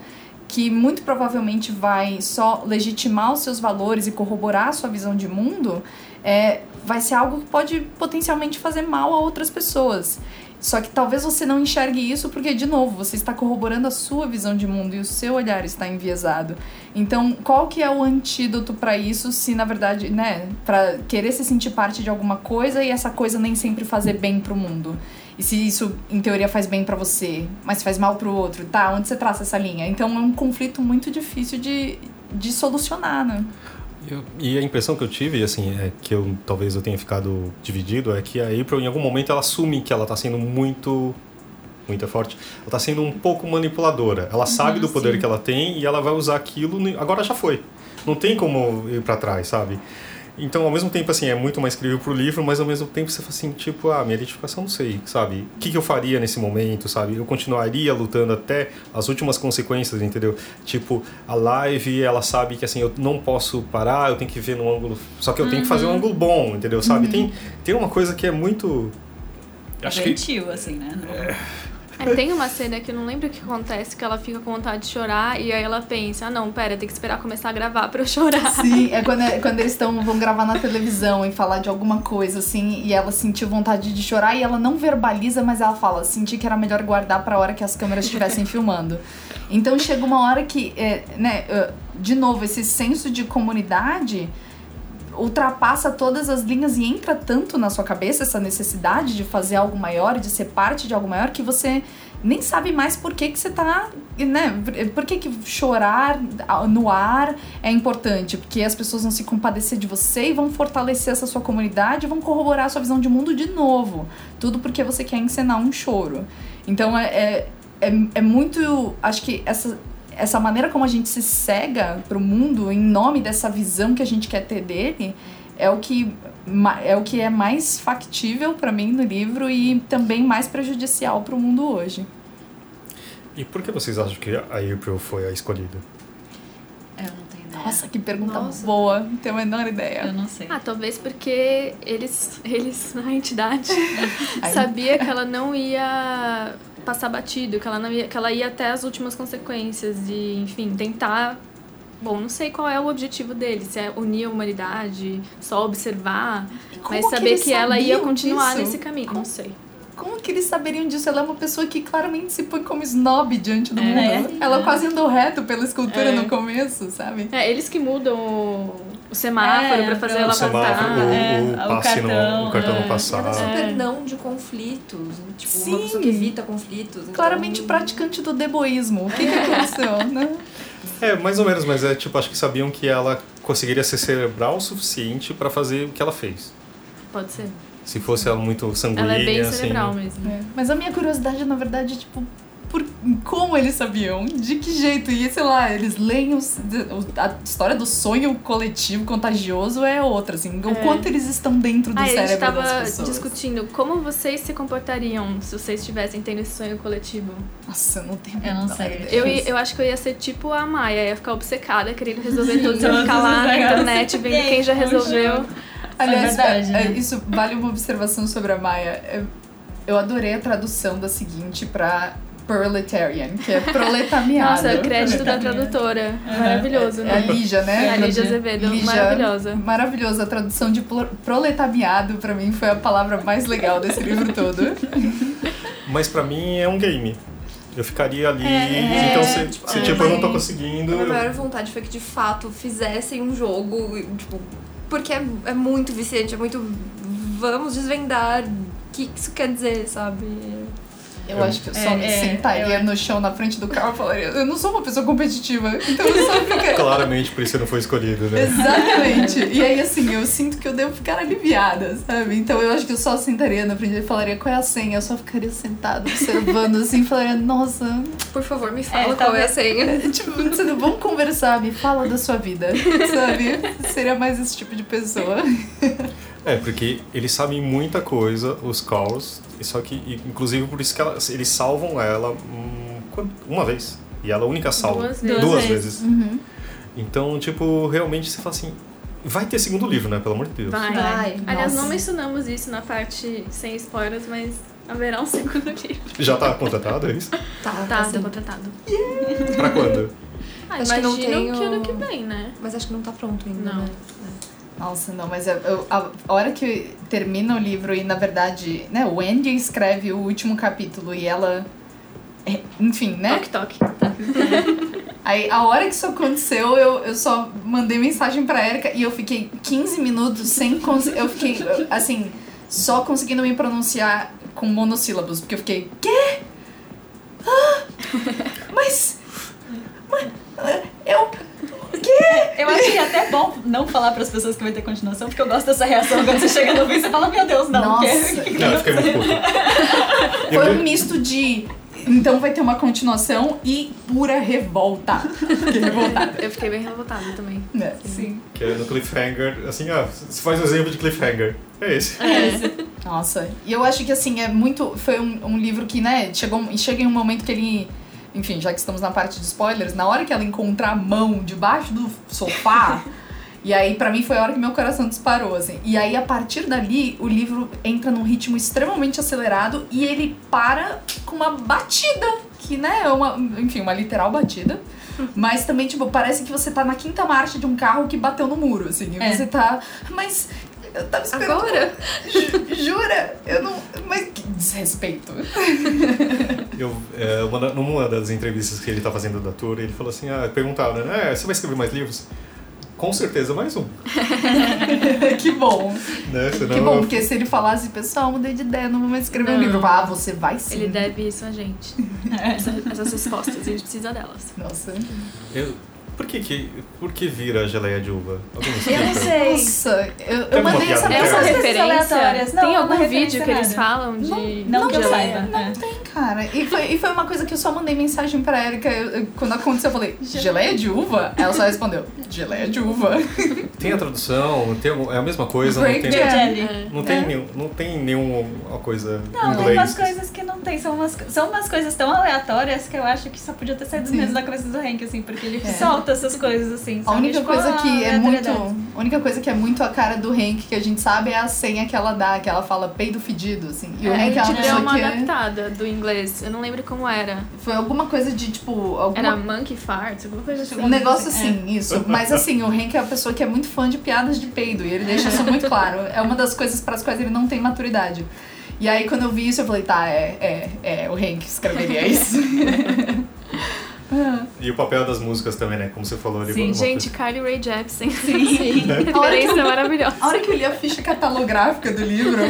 que muito provavelmente vai só legitimar os seus valores e corroborar a sua visão de mundo, é, vai ser algo que pode potencialmente fazer mal a outras pessoas. Só que talvez você não enxergue isso porque, de novo, você está corroborando a sua visão de mundo e o seu olhar está enviesado. Então, qual que é o antídoto para isso se, na verdade, né, para querer se sentir parte de alguma coisa e essa coisa nem sempre fazer bem pro mundo? E se isso, em teoria, faz bem para você, mas faz mal pro outro, tá? Onde você traça essa linha? Então, é um conflito muito difícil de, de solucionar, né? Eu- e a impressão que eu tive, assim, é que eu talvez eu tenha ficado dividido, é que a April, em algum momento, ela assume que ela tá sendo muito. Muito forte. Ela tá sendo um pouco manipuladora. Ela sabe do poder sim. que ela tem e ela vai usar aquilo. Agora já foi. Não tem como ir pra trás, sabe? Então, ao mesmo tempo, assim, é muito mais incrível pro livro, mas ao mesmo tempo você fala assim, tipo, ah, minha identificação não sei, sabe? O que, que eu faria nesse momento, sabe? Eu continuaria lutando até as últimas consequências, entendeu? Tipo, a live, ela sabe que, assim, eu não posso parar, eu tenho que ver no ângulo... Só que eu tenho que fazer um ângulo bom, entendeu? Sabe? Tem, tem uma coisa que é muito... Acho que... Gentil, assim, né? É, tem uma cena que eu não lembro o que acontece, que ela fica com vontade de chorar e aí ela pensa, ah não, pera, tem que esperar começar a gravar pra eu chorar. Sim, é quando, é quando eles estão vão gravar na televisão e falar de alguma coisa, assim, e ela sentiu vontade de chorar e ela não verbaliza, mas ela fala, senti que era melhor guardar pra hora que as câmeras estivessem filmando. Então chega uma hora que, é, né, uh, de novo, esse senso de comunidade ultrapassa todas as linhas e entra tanto na sua cabeça essa necessidade de fazer algo maior, de ser parte de algo maior, que você nem sabe mais por que, que você tá, né? Por que, que chorar no ar é importante? Porque as pessoas vão se compadecer de você e vão fortalecer essa sua comunidade, vão corroborar a sua visão de mundo de novo. Tudo porque você quer encenar um choro. Então é, é, é, é muito. Acho que essa, essa maneira como a gente se cega pro mundo em nome dessa visão que a gente quer ter dele é o que é o que é mais factível pra mim no livro e também mais prejudicial pro mundo hoje. E por que vocês acham que a April foi a escolhida? Eu não tenho ideia. Nossa, que pergunta Nossa. boa. Não tenho a menor ideia. Eu não sei. Ah, talvez porque eles, eles a entidade, sabia que ela não ia passar batido, que ela, não ia, que ela ia até as últimas consequências de, enfim, tentar. Bom, não sei qual é o objetivo dele, se é unir a humanidade, só observar, Como mas que saber eles que, ela ia continuar disso? nesse caminho. Como- Não sei. Como que eles saberiam disso? Ela é uma pessoa que claramente se põe como snob diante do É. mundo. Ela quase andou reto pela escultura É. no começo, sabe? É, eles que mudam o, o semáforo É, pra fazer ela O voltar. o, É, o o no, o cartão é. no. Ela é super É. não de conflitos. Tipo, Sim. uma pessoa que evita conflitos. então- Claramente praticante do deboísmo. O que, que aconteceu, né? É, mais ou menos, mas é tipo, acho que sabiam que ela conseguiria ser cerebral o suficiente pra fazer o que ela fez. Pode ser. Se fosse ela muito sanguínea, Ela é bem assim. cerebral mesmo. É. Mas a minha curiosidade, na verdade, é tipo, por, como eles sabiam? De que jeito? E sei lá, eles leem os, a história do sonho coletivo contagioso é outra, assim. O É. quanto eles estão dentro do Ah, a gente cérebro das tava pessoas. discutindo como vocês se comportariam se vocês estivessem tendo esse sonho coletivo. Nossa, eu não tenho Eu não sei. Eu, eu acho que eu ia ser tipo a Maia, ia ficar obcecada, querendo resolver tudo, ia ficar lá na internet vendo quem já resolveu. Aliás, É verdade, é- é- né? isso vale uma observação sobre a Maia. Eu, eu adorei a tradução da seguinte pra proletarian, que é proletariado. Nossa, crédito da tradutora. Maravilhoso, É a né? Lígia, né? É a Lígia Azevedo, Lígia, maravilhosa. Maravilhosa. A tradução de pro- proletariado, pra mim, foi a palavra mais legal desse livro todo. Mas pra mim é um game. Eu ficaria ali, É, então se, tipo, se é, tipo, eu não tô conseguindo. A minha eu- maior vontade foi que de fato fizessem um jogo, tipo, porque é, é muito viciante, é muito. Vamos desvendar o que isso quer dizer, sabe? Eu acho que eu só É, me é, sentaria eu- no chão na frente do carro e falaria: Eu não sou uma pessoa competitiva, então eu só ficaria. Claramente por isso você não foi escolhido, né? Exatamente. E aí, assim, eu sinto que eu devo ficar aliviada, sabe? Então eu acho que eu só sentaria na frente e falaria qual é a senha. Eu só ficaria sentada, observando, assim, e falaria, nossa, Por favor, me fala É, qual talvez- é a senha. tipo, você não- vamos conversar, me fala da sua vida, sabe? Seria mais esse tipo de pessoa. É, porque eles sabem muita coisa, os calls, só que, inclusive, por isso que ela- eles salvam ela hum, uma vez. E ela é a única salva. Duas vezes. Duas vezes. Uhum. Então, tipo, realmente você fala assim. Vai ter segundo livro, né? Pelo amor de Deus. Vai. Vai. Aliás, Nossa. não mencionamos isso na parte sem spoilers, mas haverá um segundo livro. Já tá contratado, é isso? Tá, Tá, tá tá sim. contratado. Pra quando? Ah, Acho que imagino não que, tem o- ano que vem, né? Mas acho que não tá pronto ainda, Não. né? Nossa, não, mas eu, eu- a, hora que termina o livro e, na verdade, né, o Andy escreve o último capítulo e ela. é, Enfim, né? Toque, toque. Aí, a hora que isso aconteceu, eu, eu só mandei mensagem pra Erika e eu fiquei 15 minutos sem conseguir. Eu fiquei, assim, só conseguindo me pronunciar com monossílabos, porque eu fiquei, quê? Ah, mas. Mas. Eu. Quê? Eu acho que é até bom não falar pras pessoas que vai ter continuação, porque eu gosto dessa reação quando você chega no fim e você fala, meu Deus, não. Nossa. que- Não, eu fiquei muito puto. Foi um misto de. Então vai ter uma continuação e pura revolta. Fiquei revoltada. Eu fiquei bem revoltada também. né? Sim. Que é no cliffhanger, assim, ó, você faz um exemplo de cliffhanger. É esse. Nossa, e eu acho que assim, é muito. Foi um, um livro que, né, chegou, chega em um momento que ele. Enfim, já que estamos na parte de spoilers, na hora que ela encontra a mão debaixo do sofá. E aí, pra mim, foi a hora que meu coração disparou, assim. E aí, a partir dali, o livro entra num ritmo extremamente acelerado e ele para com uma batida, que, né, é uma, enfim, uma literal batida. Mas também, tipo, parece que você tá na quinta marcha de um carro que bateu no muro, assim. E É. você tá. Mas. Eu tava esperando. Agora? Ju- Jura? Eu não. Mas que desrespeito. Eu, é, uma numa das entrevistas que ele tá fazendo da tour, ele falou assim, ah, perguntaram, né, "É, você vai escrever mais livros? Com certeza mais um. que bom. Né? Senão Que bom, porque se ele falasse, pessoal, mudei de ideia, não vou mais escrever um Não. livro. Ah, você vai sim. Ele deve isso a gente. Essa- essas respostas, a gente precisa delas. Nossa. Eu, por, que, que, por que vira geleia de uva? Eu não sei. Nossa, eu, Tem eu mandei essa É mensagem. coisas referência? aleatórias. Não, Tem não é algum vídeo que eles falam de. Não que eu de saiba. geleia? é. Tem, cara. E foi, e foi uma coisa que eu só mandei mensagem pra Erika. quando aconteceu, eu falei, geleia de uva? Ela só respondeu, geleia de uva. Tem a tradução, tem, é a mesma coisa, não tem. Jelly. É. não tem, nenhum, não tem nenhuma coisa Não, em tem inglês. umas coisas que não tem. São umas, são umas coisas tão aleatórias que eu acho que só podia ter saído mesmo da cabeça do Hank, assim, porque ele É. solta essas coisas, assim. A única Tipo, coisa ah, que é muito. aleatoriedade. A única coisa que é muito a cara do Hank que a gente sabe é a senha que ela dá, que ela fala peido fedido, assim. E o É, a Hank é gente uma deu uma que é- adaptada do inglês. Eu não lembro como era. foi alguma coisa de tipo. Alguma Era monkey farts, alguma coisa assim. Um negócio assim, isso. Mas assim, o Hank é uma pessoa que é muito fã de piadas de peido. E ele deixa isso muito claro. É uma das coisas para as quais ele não tem maturidade. E aí, quando eu vi isso, eu falei, tá, é, é, é, o Hank escreveria isso. E o papel das músicas também, né? Como você falou ali. Sim, Gente, coisa- Carly Rae Jepsen. Sim. A hora, que eu, maravilhosa. a hora que eu li a ficha catalográfica do livro,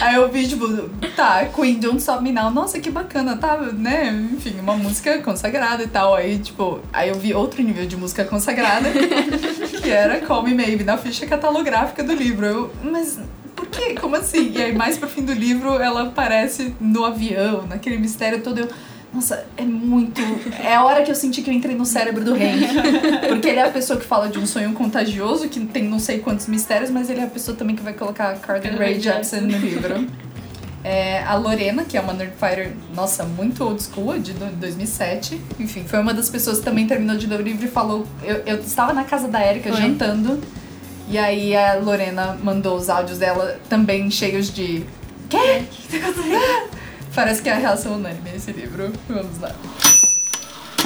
aí eu vi, tipo, tá, Queen Don't Stop Me Now. Nossa, que bacana, tá, né? Enfim, uma música consagrada e tal. Aí, tipo, aí eu vi outro nível de música consagrada, que era Call Me Maybe, na ficha catalográfica do livro. Eu, mas por quê? Como assim? E aí, mais pro fim do livro, ela aparece no avião, naquele mistério todo. Eu, nossa, é muito. É a hora que eu senti que eu entrei no cérebro do Hank. Porque ele é a pessoa que fala de um sonho contagioso, que tem não sei quantos mistérios, mas ele é a pessoa também que vai colocar Carter Ray Jepsen no livro. É, a Lorena, que é uma Nerdfighter, nossa, muito old school, de do- 2007. Enfim, foi uma das pessoas que também terminou de ler o livro e falou. Eu, eu estava na casa da Erika jantando, e aí a Lorena mandou os áudios dela também cheios de. Quê? Parece que é a reação unânime esse livro. Vamos lá.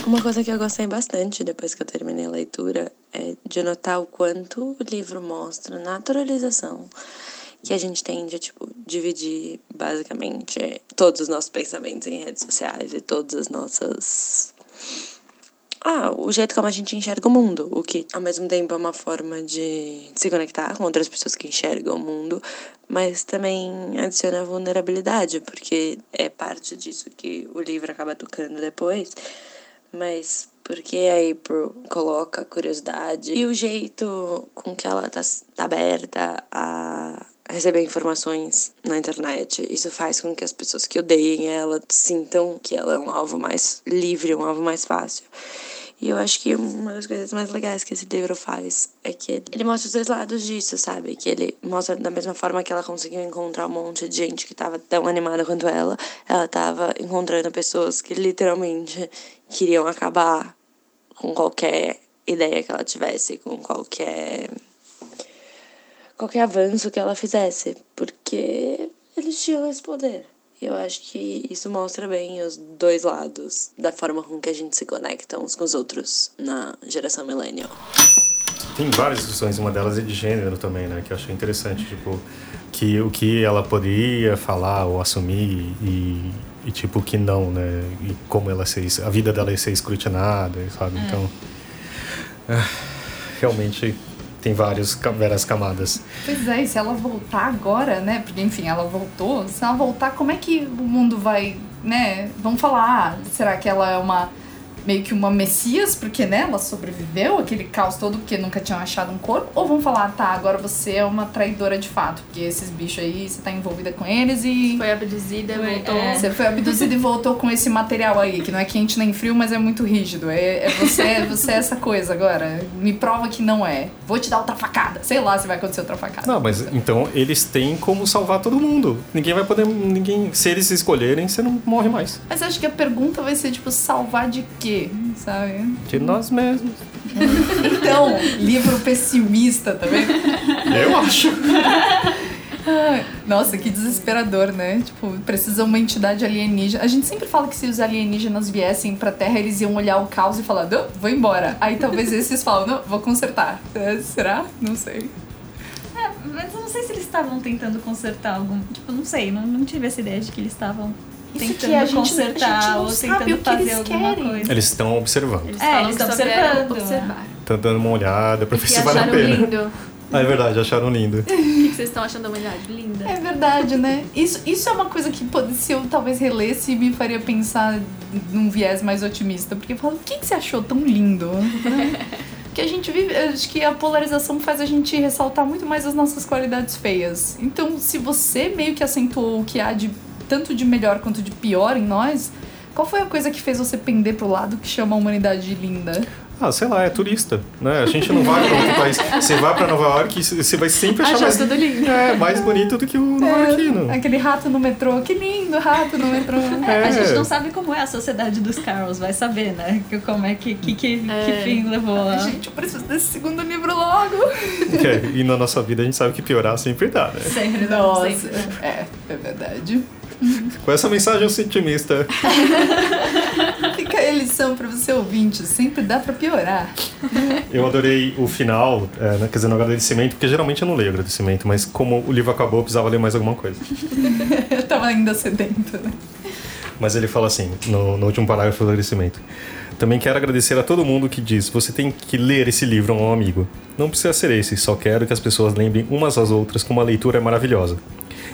Uma coisa que eu gostei bastante depois que eu terminei a leitura é de notar o quanto o livro mostra a naturalização que a gente tem de, tipo, dividir basicamente todos os nossos pensamentos em redes sociais e todas as nossas. Ah, o jeito como a gente enxerga o mundo, o que ao mesmo tempo é uma forma de se conectar com outras pessoas que enxergam o mundo, mas também adiciona vulnerabilidade, porque é parte disso que o livro acaba tocando depois, mas porque a April coloca curiosidade e o jeito com que ela tá, tá aberta a receber informações na internet. Isso faz com que as pessoas que odeiem ela sintam que ela é um alvo mais livre, um alvo mais fácil. E eu acho que uma das coisas mais legais que esse livro faz é que ele- mostra os dois lados disso, sabe? Que ele mostra da mesma forma que ela conseguiu encontrar um monte de gente que tava tão animada quanto ela, ela tava encontrando pessoas que literalmente queriam acabar com qualquer ideia que ela tivesse, com qualquer qualquer avanço que ela fizesse, porque eles tinham esse poder. E eu acho que isso mostra bem os dois lados da forma com que a gente se conecta uns com os outros na geração millennial. tem várias discussões, uma delas é de gênero também, né? Que eu achei interessante, tipo, que o que ela poderia falar ou assumir e, e tipo, o que não, né? E como ela ser, a vida dela ia ser escrutinada, sabe? Então, ah, realmente tem vários, várias camadas. Pois é, e se ela voltar agora, né? Porque, enfim, ela voltou. Se ela voltar, como é que o mundo vai, né? Vamos falar, ah, será que ela é uma meio que uma messias, porque né, ela sobreviveu aquele caos todo porque nunca tinham achado um corpo? Ou vão falar, tá, agora você é uma traidora de fato, porque esses bichos aí, você tá envolvida com eles e. Foi abduzida, Foi, voltou. é. Você foi abduzida e voltou com esse material aí, que não é quente nem frio, mas é muito rígido. É, é você, você é essa coisa agora. Me prova que não é. Vou te dar outra facada. Sei lá se vai acontecer outra facada. Não, mas então eles têm como salvar todo mundo. Ninguém vai poder. Ninguém. Se eles escolherem, você não morre mais. Mas acho que a pergunta vai ser, tipo, salvar de quê? Sabe? De nós mesmos. Então, livro pessimista também. Eu acho. Nossa, que desesperador, né? Tipo, precisa uma entidade alienígena. A gente sempre fala que se os alienígenas viessem pra Terra, eles iam olhar o caos e falar, não, vou embora. Aí talvez esses falam, não, vou consertar. É, será? Não sei. É, mas eu não sei se eles estavam tentando consertar algum. Tipo, não sei, não, não tive essa ideia de que eles estavam Que tentando a gente- a consertar gente não ou tentando o que fazer eles alguma querem. coisa. Eles estão observando. Eles É, eles que estão observando, observar. Estão dando uma olhada pra ver se vale a acharam pena. lindo. Ah, é verdade, acharam lindo. O que que vocês estão achando da humanidade? Linda. É verdade, né? Isso, isso é uma coisa que pode, se eu talvez relesse me faria pensar num viés mais otimista. Porque eu falo, o que, que você achou tão lindo? Porque a gente vive. Acho que a polarização faz a gente ressaltar muito mais as nossas qualidades feias. Então, se você meio que acentuou o que há de tanto de melhor quanto de pior em nós, qual foi a coisa que fez você pender pro lado que chama a humanidade de linda? Ah, sei lá, é turista, né? A gente não vai pra outro país. Você vai pra Nova York e você vai sempre achar mais, tudo lindo. é, mais bonito do que o nova-iorquino. Aquele rato no metrô, que lindo rato no metrô. É. A gente não sabe como é a sociedade dos Carls, vai saber, né? Que- Como é que, que, que, que É. fim levou a. Gente, eu preciso desse segundo livro logo. É, e na nossa vida a gente sabe que piorar sempre dá, né? Sempre, Nossa, sempre. é, é verdade. Com essa mensagem otimista, Fica a lição pra você ouvinte, sempre dá pra piorar. eu adorei o final, é, né, quer dizer, no agradecimento, porque geralmente eu não leio agradecimento, mas como o livro acabou, eu precisava ler mais alguma coisa. Eu tava ainda sedento, né? Mas ele fala assim, no, no último parágrafo do agradecimento. Também quero agradecer a todo mundo que diz: você tem que ler esse livro a um amigo. Não precisa ser esse, só quero que as pessoas lembrem umas às outras como a leitura é maravilhosa.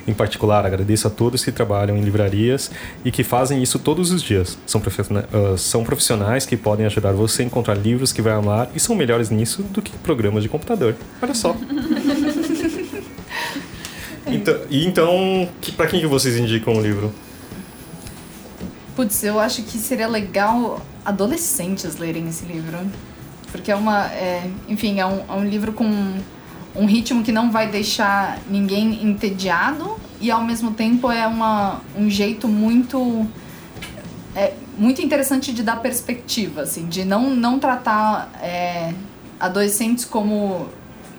Em particular, agradeço a todos que trabalham em livrarias e que fazem isso todos os dias. São, professiona- ah, são profissionais que podem ajudar você a encontrar livros que vai amar e são melhores nisso do que programas de computador. Olha só. então, e então, que, para quem que vocês indicam o livro? Putz, eu acho que seria legal adolescentes lerem esse livro. Porque é uma. é, enfim, é um, é um livro com um ritmo que não vai deixar ninguém entediado e ao mesmo tempo é uma, um jeito muito. É, muito interessante de dar perspectiva, assim, de não, não tratar é, adolescentes como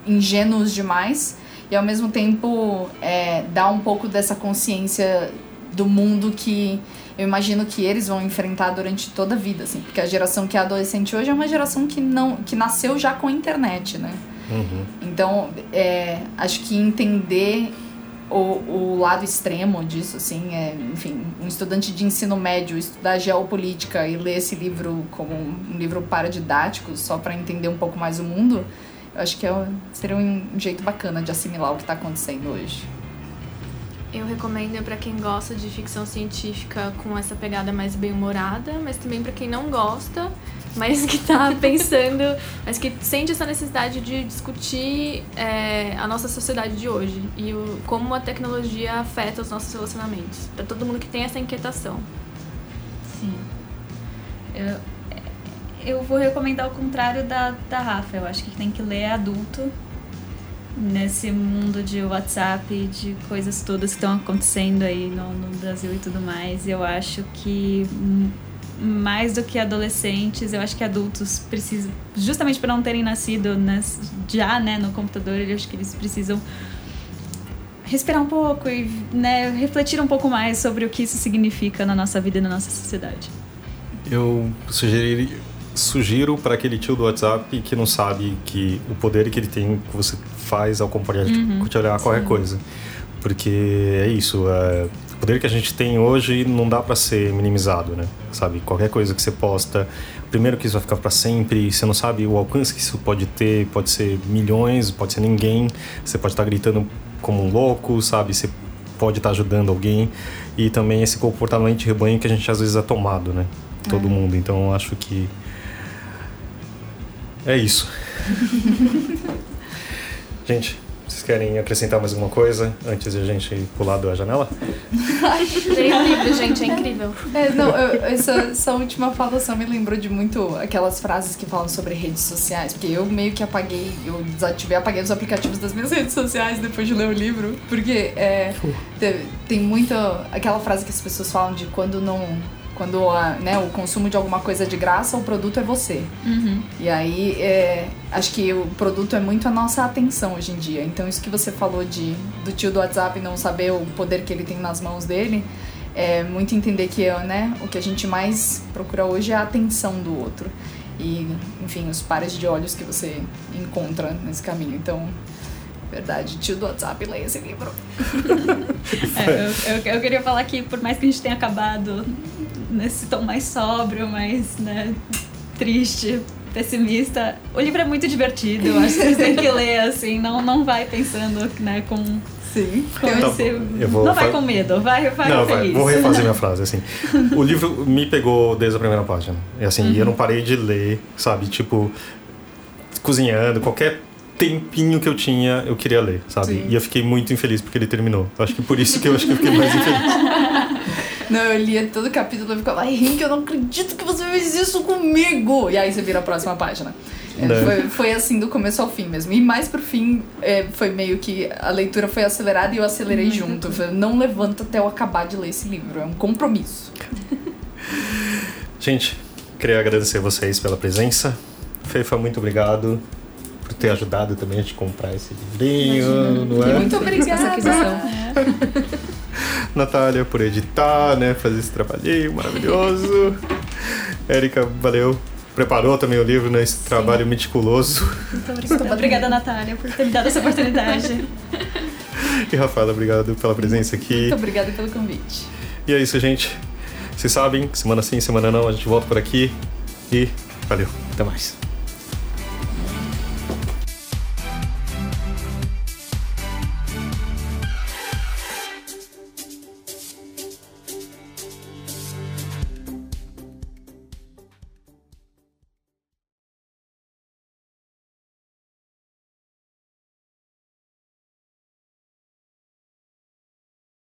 ingênuos demais e ao mesmo tempo é, dar um pouco dessa consciência do mundo que eu imagino que eles vão enfrentar durante toda a vida, assim, porque a geração que é adolescente hoje é uma geração que não que nasceu já com a internet, né? Então, é, acho que entender o, o lado extremo disso, assim, é, enfim, um estudante de ensino médio estudar geopolítica e ler esse livro como um livro paradidático, só para entender um pouco mais o mundo, eu acho que é, seria um jeito bacana de assimilar o que está acontecendo hoje. Eu recomendo pra quem gosta de ficção científica com essa pegada mais bem-humorada, mas também pra quem não gosta, mas que tá pensando, mas que sente essa necessidade de discutir é, a nossa sociedade de hoje e o, como a tecnologia afeta os nossos relacionamentos. Pra todo mundo que tem essa inquietação. Sim. Eu, eu vou recomendar o contrário da, da Rafa. Eu acho que tem que ler adulto nesse mundo de WhatsApp, de coisas todas que estão acontecendo aí no, no Brasil e tudo mais. Eu acho que hum, mais do que adolescentes, eu acho que adultos precisam, justamente por não terem nascido nas, já né, no computador, eu acho que eles precisam respirar um pouco e né, refletir um pouco mais sobre o que isso significa na nossa vida e na nossa sociedade. Eu sugiro para aquele tio do WhatsApp que não sabe que o poder que ele tem que você faz ao compartilhar qualquer coisa. Porque é isso, é, poder que a gente tem hoje não dá para ser minimizado, né? Sabe, qualquer coisa que você posta, primeiro que isso vai ficar para sempre, você não sabe o alcance que isso pode ter, pode ser milhões, pode ser ninguém, você pode estar gritando como um louco, sabe? Você pode estar ajudando alguém e também esse comportamento de rebanho que a gente às vezes é tomado, né? Todo mundo. Então eu acho que é isso. gente, vocês querem acrescentar mais alguma coisa antes de a gente pular da janela? O livro, gente, é incrível. É, não, eu- essa, essa última fala só me lembrou de muito aquelas frases que falam sobre redes sociais, porque eu meio que apaguei, eu desativei, apaguei os aplicativos das minhas redes sociais depois de ler o livro, porque é, te- tem muita aquela frase que as pessoas falam de quando não quando a, né, o consumo de alguma coisa é de graça, o produto é você. E aí, é, acho que o produto é muito a nossa atenção hoje em dia. Então, isso que você falou de do tio do WhatsApp não saber o poder que ele tem nas mãos dele, é muito entender que né, o que a gente mais procura hoje é a atenção do outro. E, enfim, os pares de olhos que você encontra nesse caminho. Então, verdade, tio do WhatsApp, leia esse livro. É, eu, eu, eu queria falar que, por mais que a gente tenha acabado nesse tom mais sóbrio, mais né, triste, pessimista, o livro é muito divertido. Eu acho que vocês têm que ler, assim, não, não vai pensando né, com. Sim. esse- vou não vai fa- com medo, vai, vai não, vai, feliz. vou refazer minha frase, assim. O livro me pegou desde a primeira página. E assim, eu não parei de ler, sabe? Tipo, cozinhando, qualquer tempinho que eu tinha, eu queria ler, sabe? Sim. E eu fiquei muito infeliz porque ele terminou. Acho que por isso que eu acho que eu fiquei mais infeliz. Não, eu lia todo o capítulo e ficava, ai, Henrique, eu não acredito que você fez isso comigo! E aí você vira a próxima página. É, Né? foi, foi assim do começo ao fim mesmo. E mais pro fim, é, foi meio que a leitura foi acelerada e eu acelerei junto. Eu falei, não levanta até eu acabar de ler esse livro. É um compromisso. Gente, queria agradecer vocês pela presença. Fefa, muito obrigado por ter ajudado também a gente comprar esse livrinho, não é? Muito obrigada. aquisição. Natália por editar, né? Fazer esse trabalhinho maravilhoso. Érica, valeu. Preparou também o livro, né? Esse trabalho meticuloso. Muito obrigada. obrigada, Natália, por ter me dado essa oportunidade. E Rafaela, obrigado pela presença aqui. Muito obrigada pelo convite. E é isso, gente. Vocês sabem, semana sim, semana não, a gente volta por aqui. E valeu. Até mais.